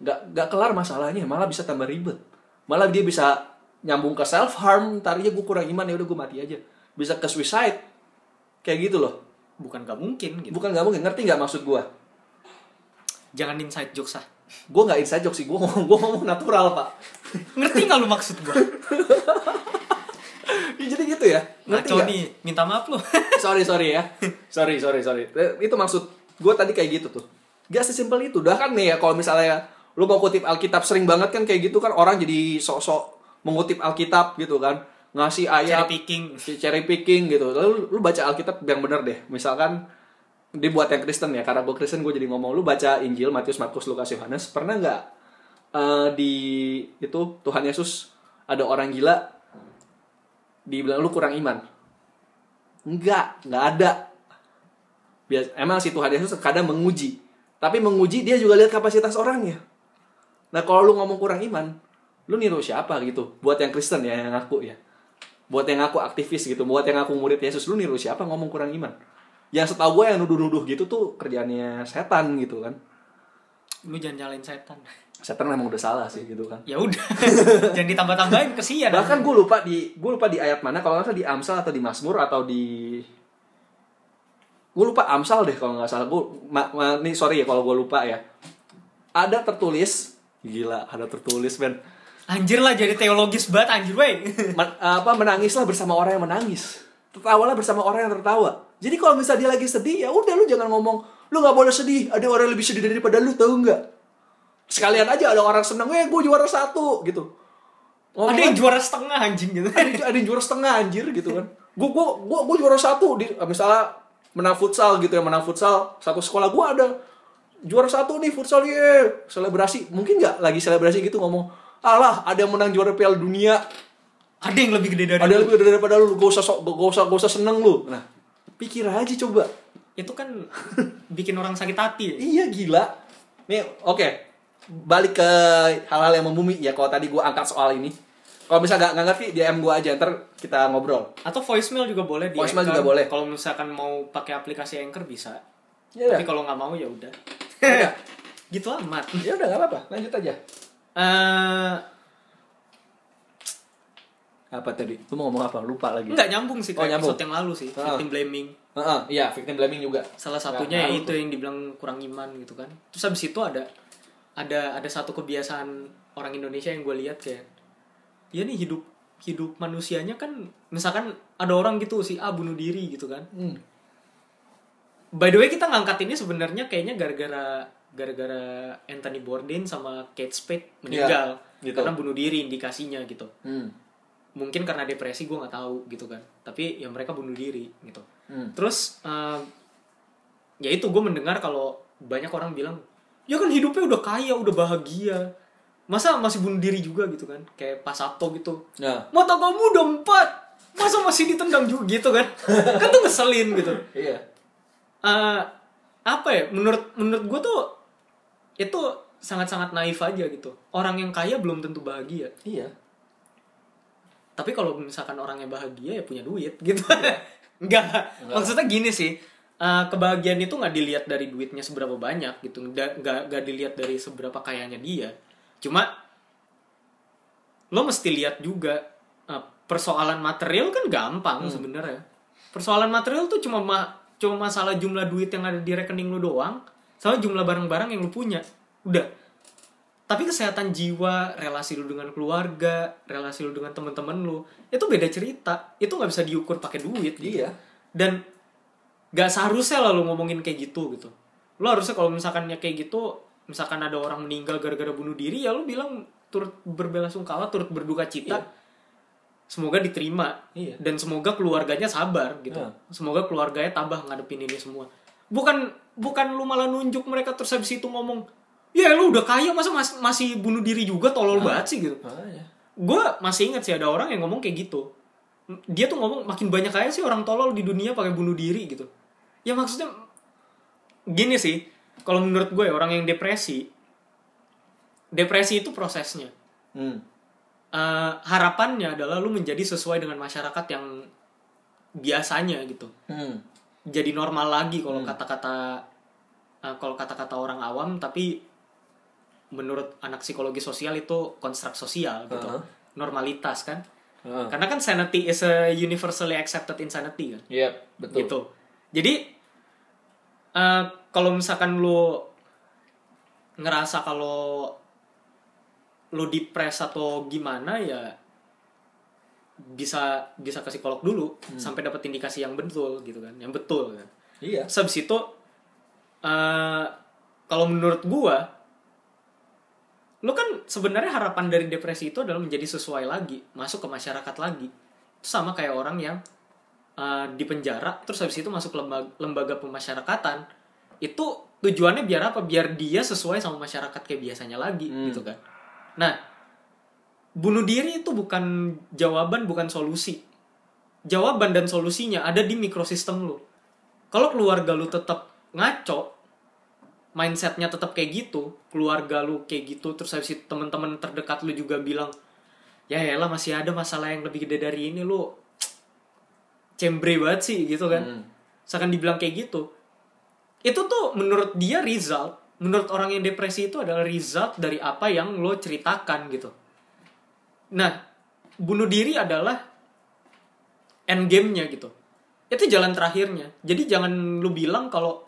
gak gak kelar masalahnya. Malah bisa tambah ribet. Malah dia bisa nyambung ke self harm ntar ya gue kurang iman ya udah gue mati aja bisa ke suicide kayak gitu loh. Bukan gak mungkin gitu. Bukan gak mungkin ngerti nggak maksud gue jangan inside jokes ah. Gue nggak inside joke sih gue ngomong gue ngomong natural pak. Ngerti nggak lu maksud gua? Ya, jadi gitu ya ngerti ngaco nggak? nih minta maaf lu. Sorry sorry ya. Sorry sorry sorry. Eh, itu maksud gue tadi kayak gitu tuh. Gak sesimpel itu. Udah kan nih ya kalau misalnya lu mau kutip Alkitab sering banget kan kayak gitu kan orang jadi sok-sok mengutip Alkitab gitu kan ngasih cherry ayat picking. cherry picking gitu. Lalu lu baca Alkitab yang bener deh. Misalkan dibuat yang Kristen ya. Karena gue Kristen gue jadi ngomong lu baca Injil Matius Markus Lukas Yohanes. Pernah nggak eh, di itu Tuhan Yesus ada orang gila dibilang lu kurang iman? Enggak nggak ada. Bias, emang si Tuhan Yesus kadang menguji. Tapi menguji dia juga lihat kapasitas orangnya. Nah kalau lu ngomong kurang iman lu niru siapa gitu? Buat yang Kristen ya yang aku ya buat yang aku aktivis gitu buat yang aku murid Yesus. Lu niru siapa? Ngomong kurang iman. Yang setahu gue yang nuduh-nuduh gitu tuh kerjaannya setan gitu kan. Lu jangan nyalain setan. Setan memang udah salah sih gitu kan. Ya udah. Jangan ditambah tambahin kesian. Bahkan gue lupa di gue lupa di ayat mana. Kalau nggak salah di Amsal atau di Mazmur atau di gue lupa Amsal deh kalau nggak salah. Gue ma, ma- nih sorry ya kalau gue lupa ya. Ada tertulis gila ada tertulis men anjir lah jadi teologis banget anjir wey. Men- apa menangislah bersama orang yang menangis. Tertawalah bersama orang yang tertawa. Jadi kalau misalnya dia lagi sedih ya udah lu jangan ngomong lu nggak boleh sedih ada orang yang lebih sedih daripada lu tahu nggak? Sekalian aja ada orang seneng eh gue juara satu gitu. Ngomong ada yang juara setengah anjing gitu. Ada, yang- ada yang juara setengah anjir gitu kan. Gue gue gue gue juara satu di misalnya menang futsal gitu ya menang futsal satu sekolah gue ada juara satu nih futsal ye. Selebrasi mungkin nggak lagi selebrasi gitu ngomong alah ada yang menang juara piala dunia. Ada yang lebih gede dari ada lu. lebih gede daripada lu. Gak usah sok gak usah gak usah seneng lu. Nah pikir aja coba. Itu kan bikin orang sakit hati. Ya. iya gila. Nih oke. Balik ke hal-hal yang membumi. Ya kalau tadi gua angkat soal ini. Kalau misalnya nggak nggak ngerti DM gua aja. Ntar kita ngobrol. Atau voicemail juga boleh di Voicemail juga boleh. kalau misalkan mau pakai aplikasi Anchor bisa. Ya tapi kalau nggak mau ya udah. Udah. gitu amat. Ya udah nggak apa-apa. Lanjut aja Eh, apa tadi? Lu mau ngomong apa? Lupa lagi. Nggak nyambung sih Oh, kayak nyambung. episode yang lalu sih Ah. victim blaming. Heeh, iya victim blaming juga. Salah satunya ya itu yang dibilang kurang iman gitu kan. Terus habis itu ada ada ada satu kebiasaan orang Indonesia yang gue lihat kayak ya nih hidup hidup manusianya kan misalkan ada orang gitu si A bunuh diri gitu kan. Hmm. by the way kita ngangkat ini sebenarnya kayaknya gara-gara gara-gara Anthony Bourdain sama Kate Spade meninggal gitu. karena bunuh diri indikasinya gitu. Hmm. mungkin karena depresi gue nggak tahu gitu kan. Tapi ya mereka bunuh diri gitu. Hmm. terus eh, ya itu gue mendengar kalau banyak orang bilang ya kan hidupnya udah kaya udah bahagia. Masa masih bunuh diri juga gitu kan. Kayak Pak Sabto gitu. Nah, mata kamu udah empat. Masa masih ditendang juga gitu kan. Kan tuh ngeselin gitu. Iya. Eh, apa ya menurut menurut gue tuh itu sangat-sangat naif aja gitu. Orang yang kaya belum tentu bahagia. Iya. tapi kalau misalkan orangnya bahagia ya punya duit gitu. Enggak. Maksudnya gini sih eh, kebahagiaan itu nggak dilihat dari duitnya seberapa banyak gitu. Nggak nggak dilihat dari seberapa kayanya dia. Cuma lo mesti lihat juga eh, persoalan material kan gampang sebenarnya. Persoalan material tuh cuma ma- cuma masalah jumlah duit yang ada di rekening lo doang sama jumlah barang-barang yang lo punya udah tapi kesehatan jiwa, relasi lu dengan keluarga, relasi lu dengan teman-teman lu, itu beda cerita. Itu nggak bisa diukur pakai duit. gitu. Iya. Dan gak seharusnya lah lu ngomongin kayak gitu gitu. Lu harusnya kalau misalkan ya kayak gitu, misalkan ada orang meninggal gara-gara bunuh diri ya lu bilang turut berbelasungkawa turut berduka cita Iya. semoga diterima Iya. dan semoga keluarganya sabar gitu Iya. semoga keluarganya tabah ngadepin ini semua bukan bukan lu malah nunjuk mereka terus habis itu ngomong ya lu udah kaya masa mas- masih bunuh diri juga tolol banget sih gitu Makanya. gue masih ingat sih ada orang yang ngomong kayak gitu dia tuh ngomong makin banyak aja sih orang tolol di dunia pakai bunuh diri gitu ya maksudnya gini sih kalau menurut gue ya, orang yang depresi depresi itu prosesnya Hmm. Eh, harapannya adalah lu menjadi sesuai dengan masyarakat yang biasanya gitu Hmm. Jadi normal lagi kalau kata-kata eh, kalau kata-kata orang awam tapi menurut anak psikologi sosial itu konstruk sosial gitu Uh-huh. normalitas kan Ah. karena kan sanity is a universally accepted insanity kan Iya, betul. gitu jadi eh, kalau misalkan lu ngerasa kalau lu depres atau gimana ya bisa bisa ke psikolog dulu sampai dapat indikasi yang betul gitu kan yang betul kan. Iya. Itu eh, kalau menurut gua lu kan sebenarnya harapan dari depresi itu adalah menjadi sesuai lagi masuk ke masyarakat lagi. Itu sama kayak orang yang eh, di penjara terus habis itu masuk lembaga, lembaga pemasyarakatan. Itu tujuannya biar apa? Biar dia sesuai sama masyarakat kayak biasanya lagi Hmm. gitu kan. Nah bunuh diri itu bukan jawaban bukan solusi. Jawaban dan solusinya ada di mikrosistem lu. Kalau keluarga lu tetap ngaco mindsetnya tetap kayak gitu keluarga lu kayak gitu terus habis itu teman-teman terdekat lu juga bilang ya elah masih ada masalah yang lebih gede dari ini lu cembre banget sih gitu kan. Hmm. Misalkan dibilang kayak gitu itu tuh menurut dia result menurut orang yang depresi itu adalah result dari apa yang lo ceritakan gitu nah bunuh diri adalah end game-nya gitu. Itu jalan terakhirnya. Jadi jangan lu bilang kalau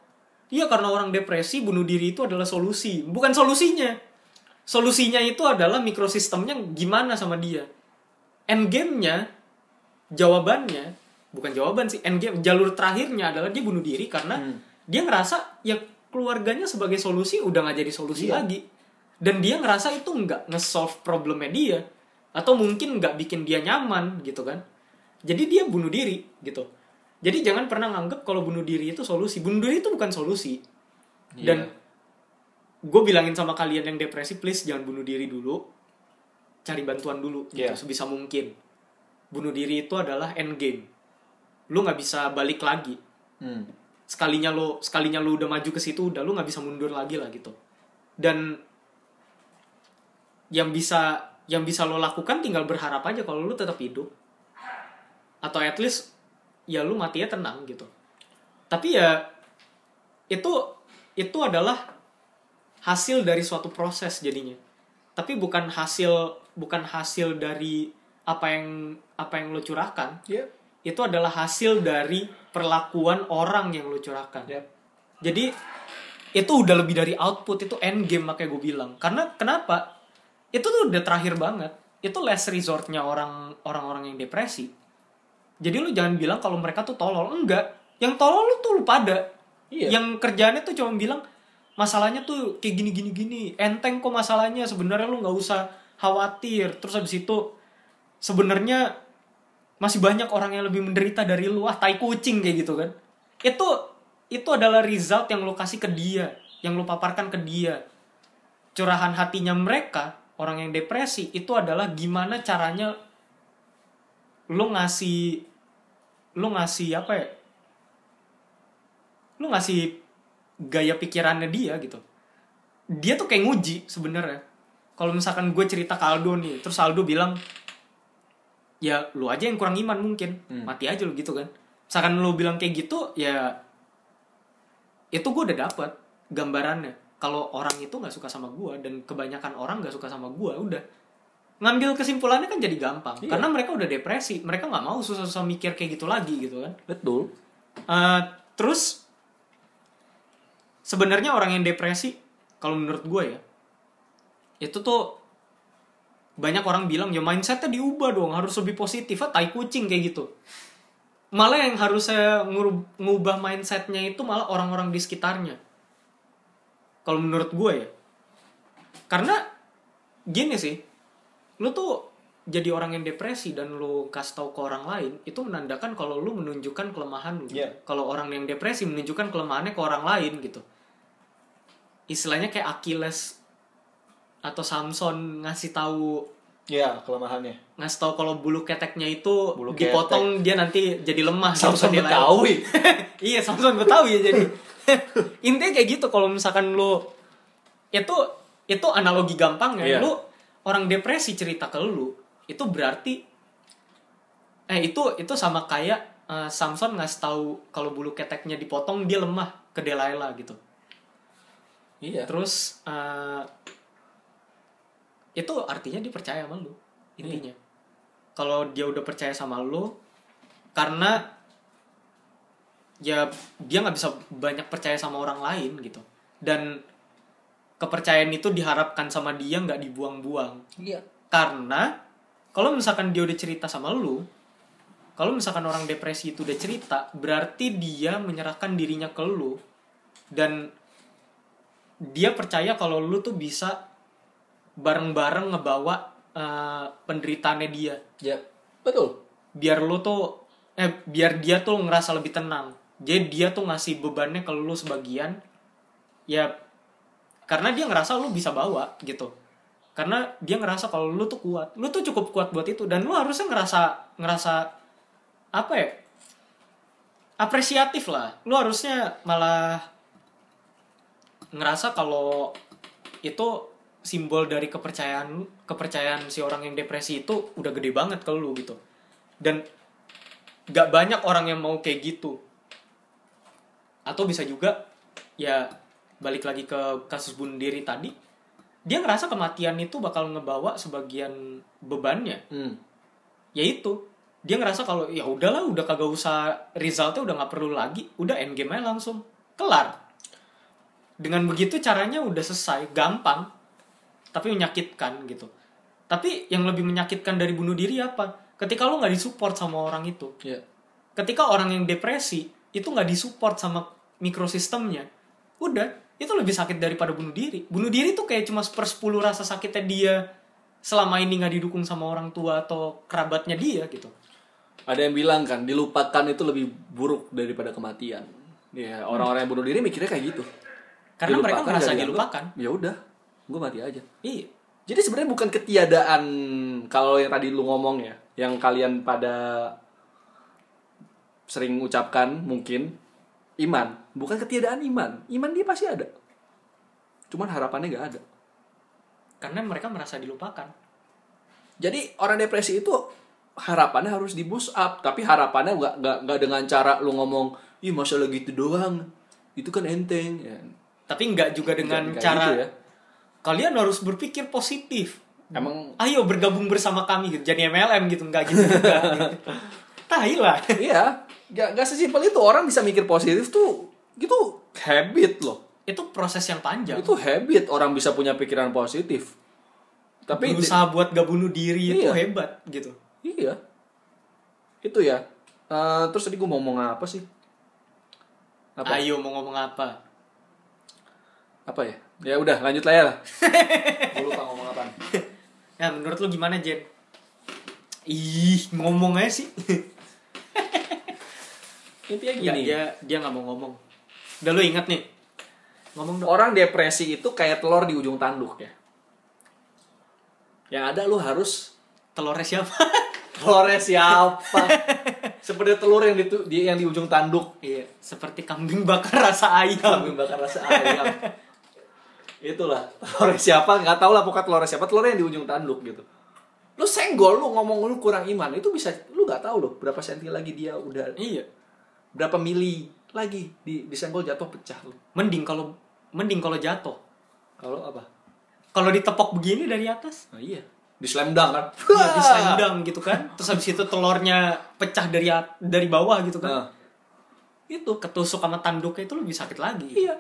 iya karena orang depresi bunuh diri itu adalah solusi. Bukan solusinya. Solusinya itu adalah mikrosistemnya gimana sama dia. End game-nya jawabannya bukan jawaban sih end game jalur terakhirnya adalah dia bunuh diri karena Hmm. dia ngerasa ya keluarganya sebagai solusi udah nggak jadi solusi Iya. lagi. Dan dia ngerasa itu nggak nge-solve problemnya dia atau mungkin nggak bikin dia nyaman gitu kan. Jadi dia bunuh diri gitu. Jadi jangan pernah nganggep kalau bunuh diri itu solusi. Bunuh diri itu bukan solusi. Dan Iya. gue bilangin sama kalian yang depresi please jangan bunuh diri dulu. Cari bantuan dulu gitu Iya. sebisa mungkin. Bunuh diri itu adalah end game lu nggak bisa balik lagi. Hmm. sekalinya lo sekalinya lu udah maju ke situ udah lu nggak bisa mundur lagi lah gitu. Dan yang bisa yang bisa lo lakukan tinggal berharap aja kalau lu tetap hidup. Atau at least ya lu matinya tenang gitu. Tapi ya itu itu adalah hasil dari suatu proses jadinya. Tapi bukan hasil bukan hasil dari apa yang apa yang lo curahkan. Iya. itu adalah hasil dari perlakuan orang yang lo curahkan. Iya. jadi itu udah lebih dari output itu end game makanya gue bilang. Karena kenapa itu tuh udah terakhir banget. Itu last resortnya orang orang-orang yang depresi. Jadi lu jangan bilang kalau mereka tuh tolol. Enggak. Yang tolol lu tuh lu pada. Iya. yang kerjaannya tuh cuma bilang masalahnya tuh kayak gini gini gini. Enteng kok masalahnya. Sebenarnya lu nggak usah khawatir. Terus habis itu sebenarnya masih banyak orang yang lebih menderita dari lu. Ah tai kucing kayak gitu kan. Itu itu adalah result yang lo kasih ke dia. Yang lo paparkan ke dia. Curahan hatinya mereka orang yang depresi itu adalah gimana caranya lo ngasih lo ngasih apa ya? Lo ngasih gaya pikirannya dia gitu. Dia tuh kayak nguji sebenarnya. Kalau misalkan gue cerita ke Aldo nih terus Aldo bilang ya lu aja yang kurang iman mungkin. Hmm. mati aja lu gitu kan. Misalkan lu bilang kayak gitu ya itu gue udah dapet gambarannya kalau orang itu nggak suka sama gue dan kebanyakan orang nggak suka sama gue udah. Ngambil kesimpulannya kan jadi gampang. Iya. karena mereka udah depresi mereka nggak mau susah-susah mikir kayak gitu lagi gitu kan. Betul. Eh, terus sebenarnya orang yang depresi kalau menurut gue ya itu tuh banyak orang bilang ya mindsetnya diubah dong harus lebih positif ah tai kucing kayak gitu. Malah yang harusnya ngurub- ngubah mindsetnya itu malah orang-orang di sekitarnya kalau menurut gue ya. Karena gini sih lu tuh jadi orang yang depresi dan lu kasih tahu ke orang lain itu menandakan kalau lu menunjukkan kelemahan lu. Iya. kalau orang yang depresi menunjukkan kelemahannya ke orang lain gitu. Istilahnya kayak Achilles atau Samson ngasih tahu ya kelemahannya. Ngasih tahu kalau bulu keteknya itu Bulu dipotong dia nanti jadi lemah. Gitu Samson lain. Betawi iya Samson Betawi ya jadi. Intinya kayak gitu kalau misalkan lu itu itu analogi gampang ya. Iya. lu orang depresi cerita ke lu itu berarti eh itu itu sama kayak eh, Samson ngasih tahu kalau bulu keteknya dipotong dia lemah ke Delilah gitu. Iya. Terus eh, itu artinya dia percaya sama lu intinya. Kalau dia udah percaya sama lu karena ya dia nggak bisa banyak percaya sama orang lain gitu. Dan kepercayaan itu diharapkan sama dia nggak dibuang-buang. Iya. Karena kalau misalkan dia udah cerita sama lu kalau misalkan orang depresi itu udah cerita berarti dia menyerahkan dirinya ke lu. Dan dia percaya kalau lu tuh bisa bareng-bareng ngebawa eh, penderitaannya dia. Ya betul. Biar lu tuh eh biar dia tuh ngerasa lebih tenang. Jadi dia tuh ngasih bebannya ke lu sebagian ya karena dia ngerasa lu bisa bawa gitu. Karena dia ngerasa kalau lu tuh kuat. Lu tuh cukup kuat buat itu. Dan lu harusnya ngerasa ngerasa apa ya apresiatif lah. Lu harusnya malah ngerasa kalau itu simbol dari kepercayaan kepercayaan si orang yang depresi itu udah gede banget ke lu gitu. Dan gak banyak orang yang mau kayak gitu. Atau bisa juga ya balik lagi ke kasus bunuh diri tadi dia ngerasa kematian itu bakal ngebawa sebagian bebannya. Hmm. yaitu dia ngerasa kalau ya udahlah udah kagak usah resultnya udah nggak perlu lagi udah end game aja langsung kelar. Dengan begitu caranya udah selesai gampang tapi menyakitkan gitu. Tapi yang lebih menyakitkan dari bunuh diri apa? Ketika lu nggak disupport sama orang itu. Ya ketika orang yang depresi itu nggak disupport sama mikrosistemnya udah itu lebih sakit daripada bunuh diri. Bunuh diri tuh kayak cuma sepersepuluh rasa sakitnya dia selama ini nggak didukung sama orang tua atau kerabatnya dia gitu. Ada yang bilang kan dilupakan itu lebih buruk daripada kematian. Ya orang-orang yang bunuh diri mikirnya kayak gitu. Karena mereka Dilupakan, merasa nggak dianggap, dilupakan. Ya udah gue mati aja. Iya. Jadi sebenarnya bukan ketiadaan kalau yang tadi lu ngomong ya yang kalian pada sering ucapkan mungkin iman. Bukan ketiadaan iman. Iman dia pasti ada. Cuman harapannya nggak ada. Karena mereka merasa dilupakan. Jadi orang depresi itu harapannya harus di boost up tapi harapannya nggak nggak nggak dengan cara lu ngomong ih masalah gitu doang? Itu kan enteng. Ya. tapi nggak juga dengan nggak cara gitu ya. Kalian harus berpikir positif. Emang ayo bergabung bersama kami gitu jadi MLM gitu nggak gitu tahi lah. Iya nggak nggak sesimpel itu. Orang bisa mikir positif tuh gitu habit loh. Itu proses yang panjang. Itu habit orang bisa punya pikiran positif. Tapi berusaha buat gak bunuh diri itu Iya. hebat gitu. Iya. Itu ya. Eh, terus tadi gue mau ngomong apa sih? Apa? Ayo mau ngomong apa? Apa ya ya udah lanjut lah ya gue lupa ngomong apa. Ya menurut lu gimana Jen? Ih ngomong aja sih. Intinya gini. dia dia nggak mau ngomong. Udah lu ingat nih? Ngomong dong. Orang depresi itu kayak telur di ujung tanduk ya. Yang ada lu harus telurnya siapa? Telurnya siapa? Seperti telur yang di, di yang di ujung tanduk. Iya seperti kambing bakar rasa ayam. Kambing bakar rasa ayam itulah telurnya siapa? Nggak tahu lah pokoknya telurnya siapa. Telurnya yang di ujung tanduk gitu. Lu senggol lu ngomong lu kurang iman itu bisa lu nggak tahu loh berapa senti lagi dia udah iya. berapa mili lagi di disenggol jatuh pecah lu mending kalau mending kalau jatuh. Kalau apa? Kalau ditepok begini dari atas? Nah, iya di slam dunk kan? Iya, disendang gitu kan. Terus habis itu telurnya pecah dari dari bawah gitu kan. Nah, Itu ketusuk sama tanduknya itu lebih sakit lagi. iya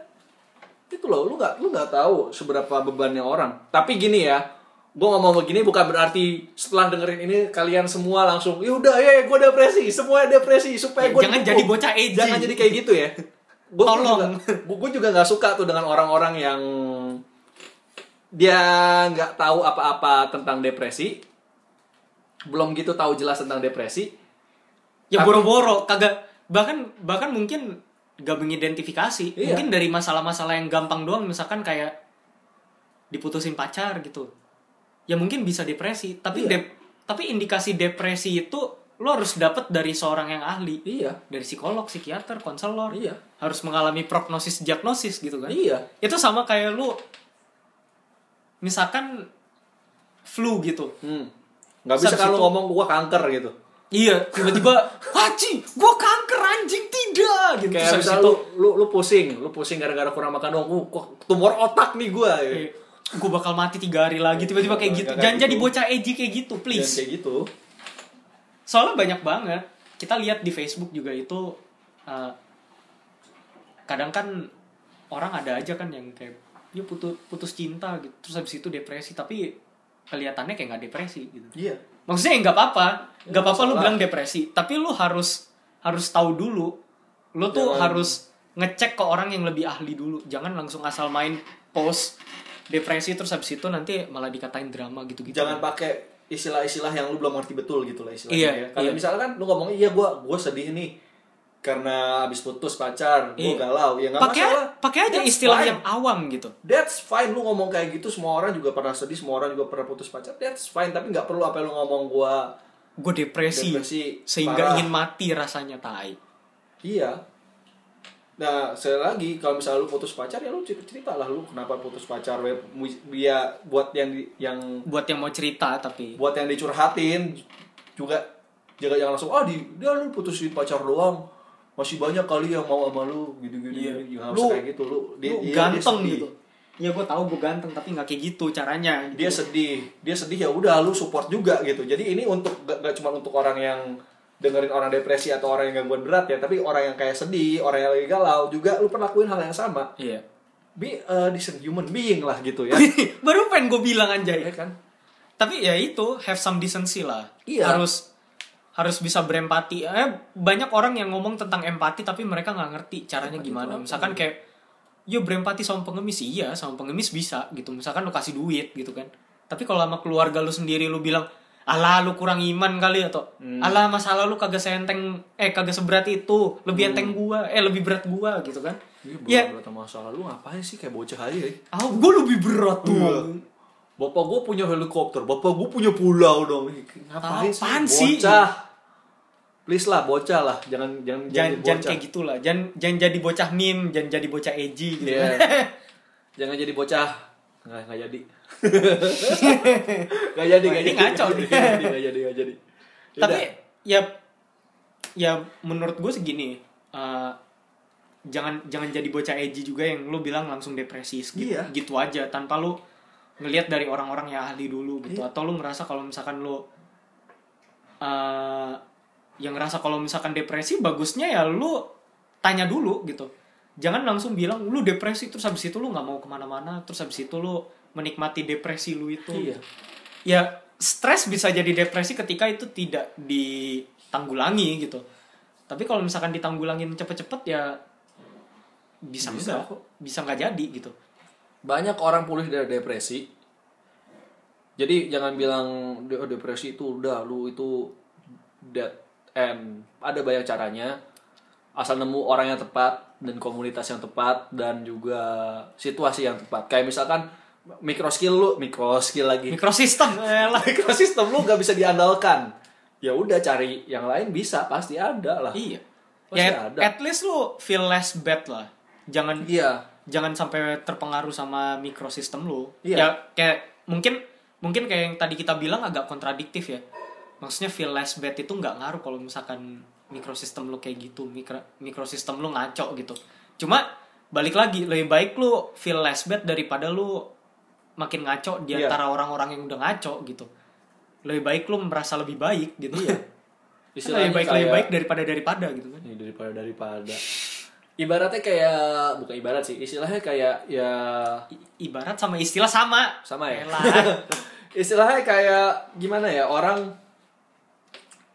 itu loh lu nggak lu nggak tahu seberapa bebannya orang. Tapi gini ya gue ngomong begini bukan berarti setelah dengerin ini kalian semua langsung ya udah ya gue depresi semua depresi supaya Ya, gue jangan jadi bocah edgy. jangan jadi kayak gitu ya. Gue Tolong. juga gue juga nggak suka tuh dengan orang-orang yang dia nggak tahu apa-apa tentang depresi. Belum gitu tahu jelas tentang depresi. Ya boro-boro kagak. Bahkan bahkan mungkin gak mengidentifikasi. Iya. mungkin dari masalah-masalah yang gampang doang misalkan kayak diputusin pacar gitu. Ya mungkin bisa depresi tapi Iya. dep- tapi indikasi depresi itu lo harus dapat dari seorang yang ahli. Iya. Dari psikolog psikiater konselor. Iya. Harus mengalami prognosis diagnosis gitu kan. Iya. Itu sama kayak lu misalkan flu gitu. Hmm. nggak bisa kalau ngomong gua kanker gitu iya tiba-tiba anjing gua kanker anjing tidak gitu. Kayak Terus lu, lu lu pusing lu pusing gara-gara kurang makan doang uh, tumor otak nih gua ya. gue bakal mati tiga hari lagi tiba-tiba kayak gitu. jangan jadi gitu. bocah edgy kayak gitu Jangan please. kayak gitu. Soalnya banyak banget. Kita lihat di Facebook juga itu uh, kadang kan orang ada aja kan yang kayak dia putus putus cinta gitu. Terus habis itu depresi tapi kelihatannya kayak nggak depresi gitu. Iya maksudnya ya nggak apa-apa. Ya, nggak apa-apa lu bilang depresi. Tapi lu harus harus tahu dulu. Lu tuh Jangan- harus ngecek ke orang yang lebih ahli dulu. Jangan langsung asal main post depresi terus habis itu nanti malah dikatain drama gitu gitu jangan pakai istilah-istilah yang lu belum ngerti betul gitu lah istilahnya Iya, ya. Kalau iya. misalkan lu ngomong iya gua gua sedih nih karena habis putus pacar, gua Iya. galau, ya nggak pakai masalah. pakai aja That's istilah fine. yang awam gitu That's fine lu ngomong kayak gitu semua orang juga pernah sedih, semua orang juga pernah putus pacar. That's fine, tapi nggak perlu apa lu ngomong gua gue depresi, depresi sehingga parah. ingin mati rasanya tai Iya. Nah, sekali lagi kalau misalnya lu putus pacar ya lu cerita lah lu kenapa putus pacar dia buat yang di, yang buat yang mau cerita tapi buat yang dicurhatin juga jangan jangan langsung ah di dia lu putusin pacar doang masih banyak kali yang mau sama lu gitu gitu Iya. gitu jangan Lu- harus kayak gitu. Lu dia, lu dia- dia ganteng sedih. gitu. Ya gue tahu gue ganteng tapi nggak kayak gitu caranya gitu. dia sedih. Dia sedih ya udah lu support juga gitu. Jadi ini untuk gak, gak cuma untuk orang yang dengerin orang depresi atau orang yang gangguan berat ya tapi orang yang kayak sedih orang yang lagi galau juga lu perlakuin hal yang sama. Iya. Be a decent human being lah gitu ya. Baru pengen gue bilang anjay. Ya kan? Tapi ya itu have some decency lah. Iya. harus harus bisa berempati eh, banyak orang yang ngomong tentang empati tapi mereka nggak ngerti caranya Empati gimana misalkan kayak ya berempati sama pengemis iya sama pengemis bisa gitu misalkan lu kasih duit gitu kan tapi kalau sama keluarga lu sendiri lu bilang alah lu kurang iman kali atau Hmm. alah masalah lu kagak seenteng eh kagak seberat itu lebih enteng gua eh lebih berat gua gitu kan Iya, ya berat masalah lu ngapain sih kayak bocah aja ya? ah gua lebih berat tuh Iya. Bapak gue punya helikopter, bapak gue punya pulau dong. Ngapain Apaan sih? sih? Bocah. Please lah, bocah lah. Jangan jangan jangan jangan bocah. kayak gitulah jangan jangan jadi bocah meme jangan jadi bocah edgy gitu Iya. jangan jadi bocah. Nggak, nggak jadi. nggak jadi, nggak jadi. ngaco Nggak nih. jadi, nggak jadi, nggak jadi. tapi ya ya menurut gue segini eh, jangan jangan jadi bocah edgy juga yang lu bilang langsung depresi gitu, Iya. gitu aja tanpa lu ngelihat dari orang-orang yang ahli dulu gitu Iya. atau lu ngerasa kalau misalkan lu eh yang ngerasa kalau misalkan depresi bagusnya ya lu tanya dulu gitu. Jangan langsung bilang lu depresi terus habis itu lu nggak mau ke mana-mana terus habis itu lu menikmati depresi lu itu. Iya. ya stres bisa jadi depresi ketika itu tidak ditanggulangi gitu. Tapi kalau misalkan ditanggulangin cepet-cepet ya bisa, Bisa enggak bisa nggak jadi gitu. Banyak orang pulih dari depresi. Jadi jangan bilang "De- oh, depresi itu udah lu itu dead end. Ada banyak caranya. Asal nemu orang yang tepat dan komunitas yang tepat dan juga situasi yang tepat. Kayak misalkan micro skill lu, micro skill lagi. mikrosistem eh lah Mikrosistem lu gak bisa diandalkan. Ya udah cari yang lain bisa, pasti ada lah. iya Pasti ya ada. at least lu feel less bad lah jangan Iya. jangan sampai terpengaruh sama mikrosistem lu Iya. ya kayak mungkin mungkin kayak yang tadi kita bilang agak kontradiktif ya maksudnya feel less bad itu nggak ngaruh kalau misalkan mikrosistem lu kayak gitu mikro mikrosistem lu ngaco gitu cuma balik lagi lebih baik lu feel less bad daripada lu makin ngaco di Iya. antara orang-orang yang udah ngaco gitu lebih baik lu merasa lebih baik gitu Iya. Kan lebih baik lebih baik daripada daripada gitu kan Ini daripada daripada. Ibaratnya kayak bukan ibarat sih, istilahnya kayak ya I- ibarat sama istilah sama sama ya. Istilahnya kayak gimana ya orang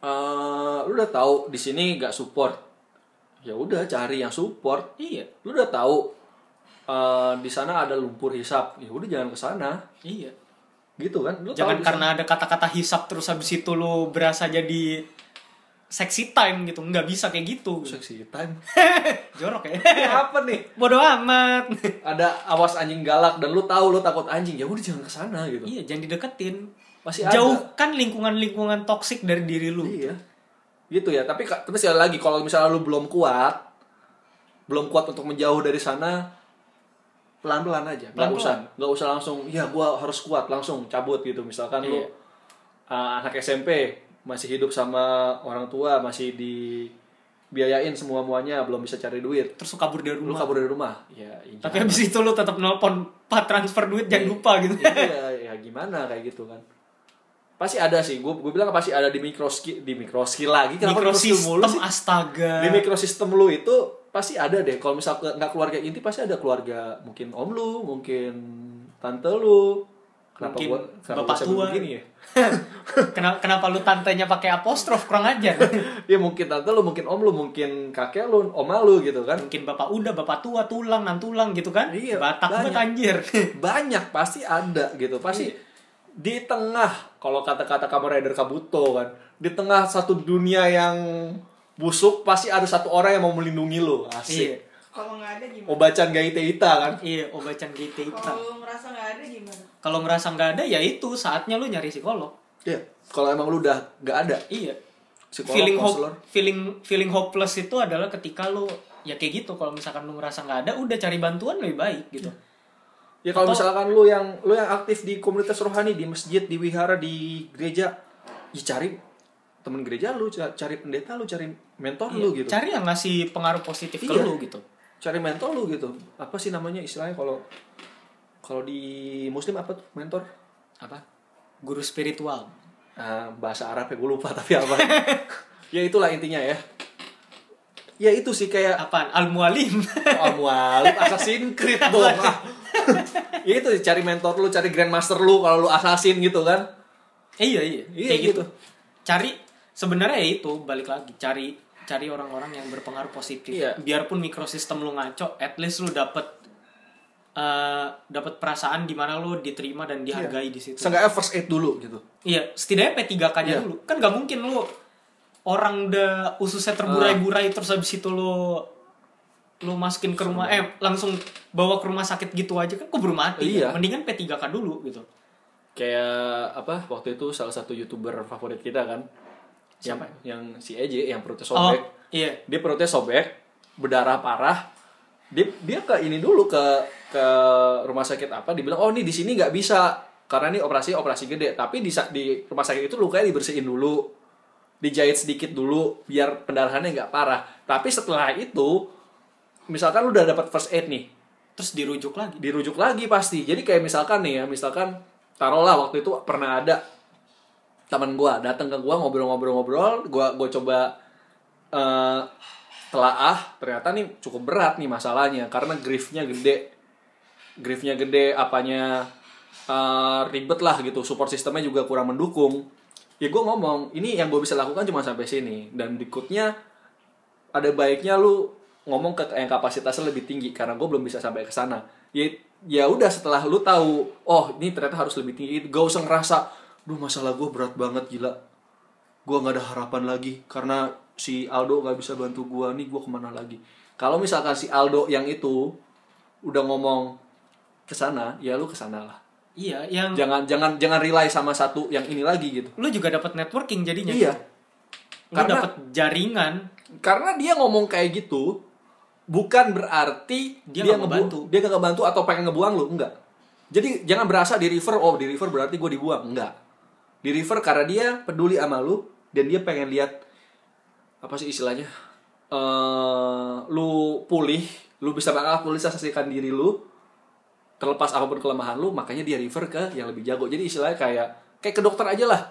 eh lu udah tahu di sini nggak support? Ya udah cari yang support. Iya. Lu udah tahu eh, di sana ada lumpur hisap. Ya udah jangan ke sana. Iya. Gitu kan? Lu jangan karena ada kata-kata hisap terus habis itu lu berasa jadi sexy time gitu. Nggak bisa kayak gitu. Sexy time. Jorok ya. Ini apa nih? Bodoh amat. Ada awas anjing galak dan lu tahu lu takut anjing. Ya udah jangan ke sana gitu. Iya jangan dideketin Masih ada. jauhkan lingkungan-lingkungan toksik dari diri lu Iya. Gitu ya. Tapi tapi sekali lagi kalau misalnya lu belum kuat, belum kuat untuk menjauh dari sana, pelan-pelan aja. Nggak usah, nggak usah langsung. Ya gua harus kuat langsung cabut gitu. Misalkan lu Iya. uh, anak SMP masih hidup sama orang tua, masih dibiayain semua muanya, belum bisa cari duit. terus lu kabur dari Lu rumah kabur dari rumah. Ya, ya tapi habis itu lu tetap nelpon pak transfer duit jangan lupa gitu iya ya gimana kayak gitu kan pasti ada sih. Gue gue bilang pasti ada di mikroski di mikroski lagi. Kenapa mikroski mulu mikrosistem sih? astaga. Di mikrosistem lu itu pasti ada deh. Kalau misal nggak keluarga inti pasti ada keluarga mungkin om lu mungkin tante lu. Kenapa Mungkin gua kenapa bapak tua. begini ya? Kenapa kenapa lu tantenya pakai apostrof? Kurang ajar. Ya mungkin tante lu mungkin om lu mungkin kakek lu oma lu gitu kan? Mungkin bapak udah bapak tua tulang nan tulang gitu kan? Iya, batak banget anjir. Banyak pasti ada gitu. Pasti Iya. Di tengah kalau kata-kata Kamen Rider Kabuto kan di tengah satu dunia yang busuk pasti ada satu orang yang mau melindungi iya asik. Kalau nggak ada gimana? obacan gaite ita kan? Iya obacan gitu Kalau merasa nggak ada gimana? kalau ngerasa nggak ada ya itu saatnya lu nyari psikolog. Iya. kalau emang lu udah nggak ada. Iya. Psikolog feeling hope, konselor feeling feeling hopeless itu adalah ketika lu ya kayak gitu kalau misalkan lu ngerasa nggak ada udah cari bantuan lebih baik gitu ya kalau Atau- misalkan lu yang lu yang aktif di komunitas rohani di masjid di wihara di gereja ya cari temen gereja lu ca- cari pendeta lu cari mentor lu Iya, gitu. cari yang ngasih pengaruh positif ke Iya. lu gitu. Cari mentor lu gitu. Apa sih namanya istilahnya kalau kalau di muslim apa tuh? Mentor? Apa? Guru spiritual. Ah, bahasa Arab ya gue lupa tapi apa. Ya itulah intinya ya ya itu sih kayak apaan? Al mualim oh, mualif Assassin's Creed dong ah. ya itu cari mentor lu cari grandmaster lu kalau lu assassin gitu kan. Iya iya. Iya, kayak gitu. gitu. cari sebenarnya ya itu balik lagi. Cari cari orang-orang yang berpengaruh positif. Iya. biarpun mikrosistem lu ngaco at least lu dapet eh dapat perasaan di mana lu diterima dan dihargai di situ. Seenggaknya first aid dulu gitu. Iya setidaknya P3K nya Iya. dulu. Kan gak mungkin lu orang udah ususnya terburai-burai terus habis itu lu lu masukin ke rumah eh langsung bawa ke rumah sakit gitu aja kan keburu mati Iya. mendingan P3K dulu gitu. Kayak apa waktu itu salah satu youtuber favorit kita kan Siapa? yang, yang si Eje yang perutnya oh sobek iya. Dia perutnya sobek berdarah parah. Dia dia ke ini dulu ke ke rumah sakit apa dibilang oh nih di sini nggak bisa. Karena ini operasi operasi gede. Tapi di di rumah sakit itu lukanya dibersihin dulu dijahit sedikit dulu biar pendarahannya nggak parah. Tapi setelah itu misalkan lu udah dapat first aid nih terus dirujuk lagi. dirujuk lagi pasti. Jadi kayak misalkan nih ya misalkan taruhlah waktu itu pernah ada teman gua datang ke gua ngobrol-ngobrol-ngobrol gua gua coba eh telaah ternyata nih cukup berat nih masalahnya karena griefnya gede. Griefnya gede apanya eh, ribet lah gitu support sistemnya juga kurang mendukung ya gua ngomong ini yang gue bisa lakukan cuma sampai sini. Dan berikutnya ada baiknya lu ngomong ke yang kapasitasnya lebih tinggi karena gue belum bisa sampai ke sana. Ya ya udah setelah lu tahu oh ini ternyata harus lebih tinggi gak usah ngerasa duh masalah gue berat banget gila. Gue nggak ada harapan lagi karena si Aldo nggak bisa bantu gue nih gue ke mana lagi? Kalau misalkan si Aldo yang itu udah ngomong ke sana ya lu ke sana lah iya yang jangan jangan jangan rely sama satu yang ini lagi gitu. Lu juga dapat networking jadinya. Iya. Lu Karena- dapat jaringan. Karena dia ngomong kayak gitu bukan berarti Dia dia, ngebantu. dia gak ngebantu atau pengen ngebuang lu enggak. Jadi jangan berasa di river oh di river berarti gue dibuang enggak. Di river karena dia peduli sama lu dan dia pengen lihat apa sih istilahnya eh lu pulih lu bisa mengaktualisasikan diri lu terlepas apa pun kelemahan lu makanya dia refer ke yang lebih jago jadi istilahnya kayak kayak ke dokter aja lah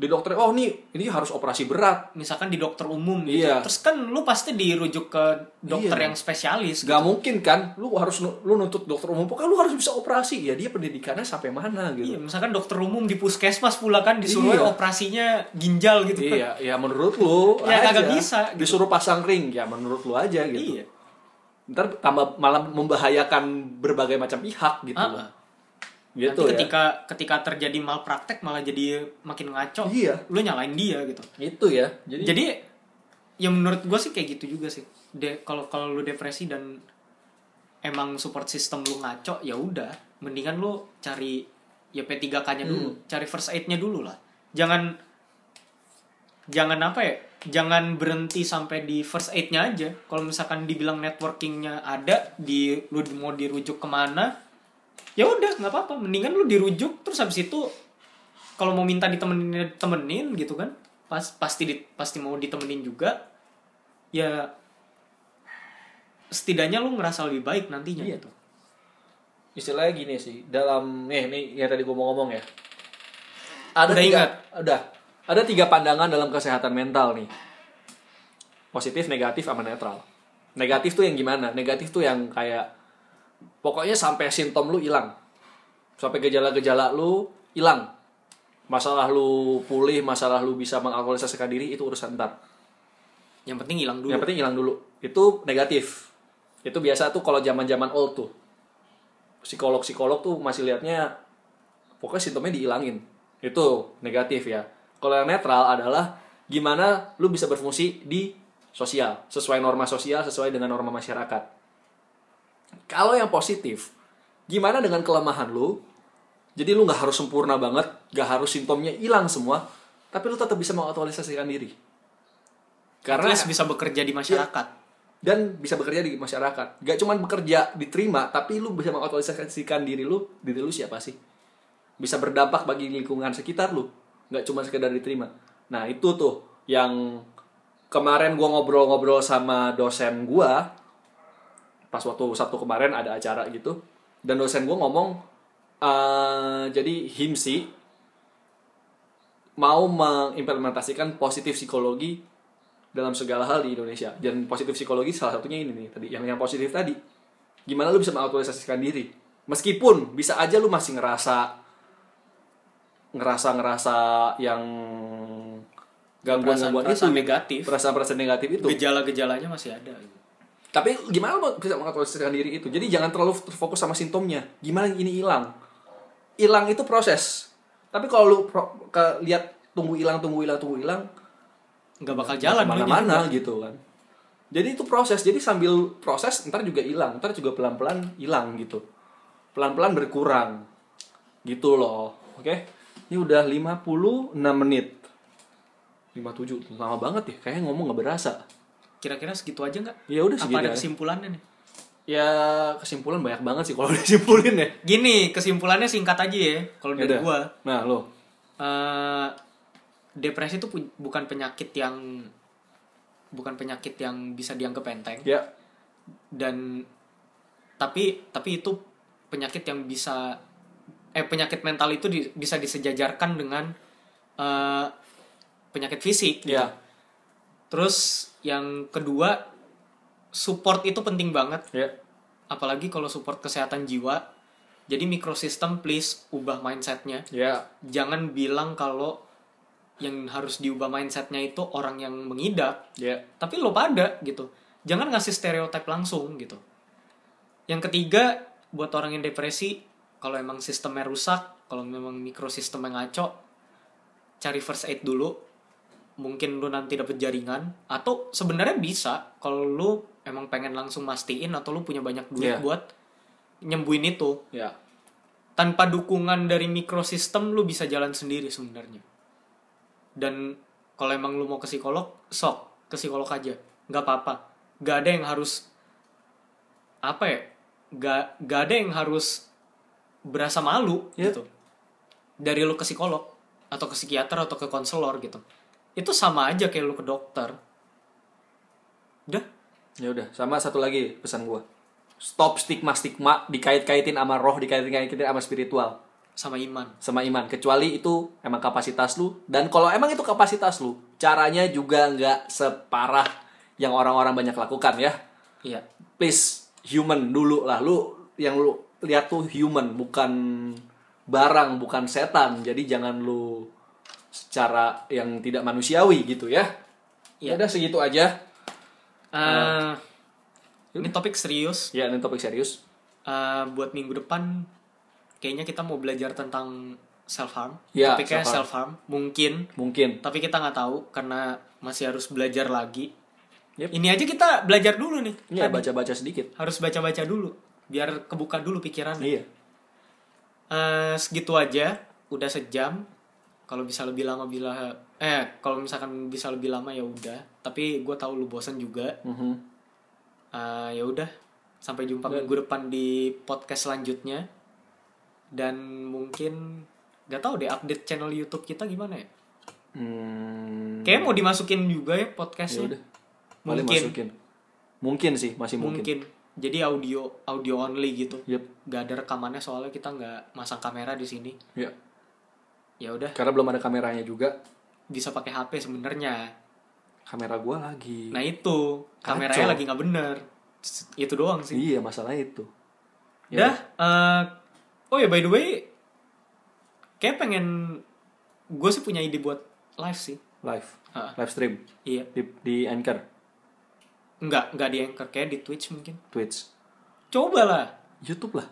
di dokter oh nih ini harus operasi berat misalkan di dokter umum gitu Iya. terus kan lu pasti dirujuk ke dokter Iya. yang spesialis Gak mungkin kan, lu harus lu nuntut dokter umum, pokoknya lu harus bisa operasi ya dia pendidikannya sampai mana Iya, gitu. misalkan dokter umum di puskesmas pula kan disuruh Iya. operasinya ginjal gitu kan. Iya, ya menurut lu Ya, aja. kagak bisa, gitu. Disuruh pasang ring ya menurut lu aja gitu. Iya. Ntar tambah malah membahayakan berbagai macam pihak gitu Ah, loh. gitu Nanti ya ketika ketika terjadi malpraktek malah jadi makin ngaco. Iya. Lu nyalain dia gitu. itu ya jadi, Jadi ya menurut gue sih kayak gitu juga sih. De kalau kalau lu depresi dan emang support system lu ngaco ya udah, mendingan lu cari ya P3K-nya dulu, Hmm. cari first aid-nya dulu lah. Jangan jangan apa ya? Jangan berhenti sampai di first aid-nya aja. Kalau misalkan dibilang networking-nya ada, di lu mau dirujuk ke mana, ya udah nggak apa-apa. Mendingan lu dirujuk terus habis itu kalau mau minta ditemenin temenin gitu kan pas pasti di- pasti mau ditemenin juga ya setidaknya lu ngerasa lebih baik nantinya Iya. gitu istilahnya gini sih dalam eh nih yang tadi gue mau ngomong ya ada Udah tiga, ingat? udah ada tiga pandangan dalam kesehatan mental nih. Positif negatif sama netral. Negatif tuh yang gimana? Negatif tuh yang kayak pokoknya sampai simptom lu hilang. Sampai gejala-gejala lu hilang. Masalah lu pulih masalah lu bisa mengaktualisasikan diri itu urusan ntar. Yang penting hilang dulu. Yang penting hilang dulu. Itu negatif. Itu biasa tuh kalau zaman zaman old tuh. Psikolog psikolog tuh masih liatnya pokoknya simptomnya dihilangin. Itu negatif ya kalau yang netral adalah gimana lu bisa berfungsi di sosial sesuai norma sosial sesuai dengan norma masyarakat. Kalau yang positif gimana dengan kelemahan lu? Jadi lu nggak harus sempurna banget nggak harus simptomnya hilang semua tapi lu tetap bisa mengaktualisasikan diri. Karena bisa bekerja di masyarakat. Dan bisa bekerja di masyarakat. Gak cuma bekerja diterima, tapi lu bisa mengaktualisasikan diri lu, diri lu siapa sih? Bisa berdampak bagi lingkungan sekitar lu, gak cuma sekedar diterima. Nah itu tuh yang kemarin gua ngobrol-ngobrol sama dosen gua, pas waktu Sabtu kemarin ada acara gitu, dan dosen gua ngomong, eh jadi himsi mau mengimplementasikan positif psikologi dalam segala hal di Indonesia. Dan positif psikologi salah satunya ini nih tadi yang yang positif tadi. Gimana lu bisa mengaktualisasikan diri? Meskipun bisa aja lu masih ngerasa ngerasa ngerasa yang gangguan gangguan itu negatif. perasaan perasaan negatif itu. Gejala-gejalanya masih ada gitu. tapi gimana lu bisa mengaktualisasikan diri itu? Jadi jangan terlalu terfokus sama simptomnya. Gimana ini hilang? Hilang itu proses. Tapi kalau lu pro- ke, lihat tunggu hilang tunggu hilang tunggu hilang nggak bakal jalan lu mana juga. gitu kan. Jadi itu proses. Jadi sambil proses ntar juga hilang. Ntar juga pelan pelan hilang gitu. Pelan pelan berkurang. Gitu loh oke ini udah 56 menit. 57 lama banget ya kayaknya ngomong nggak berasa. Kira-kira segitu aja nggak? Ya udah apa segitu ada aja. kesimpulannya nih? Ya kesimpulan banyak banget sih kalau disimpulin ya. Gini kesimpulannya singkat aja ya kalau dari Yaudah. gua. Nah lo. Eh depresi itu pu- bukan penyakit yang bukan penyakit yang bisa dianggap enteng. Ya. Dan tapi tapi itu penyakit yang bisa eh penyakit mental itu di- bisa disejajarkan dengan eh, penyakit fisik gitu. ya terus yang kedua support itu penting banget. Ya apalagi kalau support kesehatan jiwa. Jadi mikrosistem please ubah mindsetnya. Ya jangan bilang kalau yang harus diubah mindsetnya itu orang yang mengidap. Ya tapi lo pada gitu. Jangan ngasih stereotip langsung gitu. Yang ketiga buat orang yang depresi kalau emang sistemnya rusak kalau memang mikrosistemnya ngaco cari first aid dulu. Mungkin lu nanti dapet jaringan. Atau sebenarnya bisa kalau lu emang pengen langsung mastiin atau lu punya banyak duit Iya. buat nyembuhin itu. Ya tanpa dukungan dari mikrosistem lu bisa jalan sendiri sebenarnya. Dan kalau emang lu mau ke psikolog sok ke psikolog aja. Nggak apa-apa. Nggak ada yang harus apa ya nggak nggak ada yang harus berasa malu Ya. gitu. Dari lu ke psikolog atau ke psikiater atau ke konselor gitu. Itu sama aja kayak lu ke dokter. Udah? Ya udah sama satu lagi pesan gua. Stop stigma stigma dikait-kaitin sama roh dikait-kaitin sama spiritual. Sama iman. Sama iman. Kecuali itu emang kapasitas lu. Dan kalau emang itu kapasitas lu caranya juga nggak separah yang orang-orang banyak lakukan ya. Iya. Please human dulu lah. Lu yang lu lihat tuh human bukan barang bukan setan jadi jangan lu secara yang tidak manusiawi gitu ya ya Iya. udah segitu aja Eh, Ini topik serius. Ya, ini topik serius. Eh, buat minggu depan kayaknya kita mau belajar tentang self harm. Ya, Topiknya self-harm. self harm. Mungkin, Mungkin. tapi kita nggak tahu karena masih harus belajar lagi. Yep. Ini aja kita belajar dulu nih. Ya, Tadi. baca-baca sedikit. Harus baca-baca dulu biar kebuka dulu pikirannya. Iya. Eh, segitu aja, udah sejam. Kalau bisa lebih lama bila eh kalau misalkan bisa lebih lama ya udah. Tapi gue tahu lu bosan juga. Mhm. Eh, ya udah, sampai jumpa Dan- minggu depan di podcast selanjutnya. Dan mungkin gak tahu deh update channel YouTube kita gimana ya? Hmm. Kayaknya mau dimasukin juga ya Ya podcastnya. Mungkin. masukin. Mungkin sih, masih mungkin. Mungkin. Jadi audio audio only gitu. Yep. Gak ada rekamannya soalnya kita nggak masang kamera di sini. Ya. Ya udah, Karena belum ada kameranya juga. bisa pakai HP sebenarnya. Kamera gua lagi. Nah itu kameranya Kacau. lagi nggak bener. Itu doang sih. Iya, masalah itu. Dah. eh, oh ya by the way, kayak pengen gue sih punya ide buat live sih. Live. Ah. Live stream Iya. di, di Anchor, Nggak nggak di anchor kayak di Twitch mungkin. Twitch. Coba lah. YouTube lah.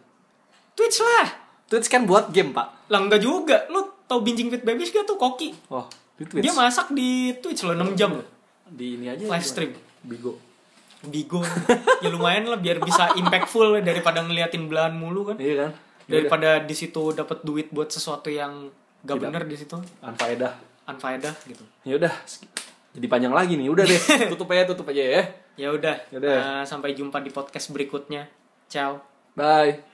Twitch lah. Twitch kan buat game, Pak. Lah nggak juga. Lu tau Binjing Fit Babies gak tuh Koki? Oh, di Twitch. Dia masak di Twitch loh 6 jam di ini aja Live stream. Bigo. Bigo. ya lumayan lah biar bisa impactful daripada ngeliatin belahan mulu kan. Iya kan? Daripada di situ dapat duit buat sesuatu yang gak Tidak. bener di situ. Anfaedah. Unfaedah gitu. Ya udah. Jadi panjang lagi nih. Udah deh. tutup aja, tutup aja ya. Ya udah. Eh, sampai jumpa di podcast berikutnya. Ciao. Bye.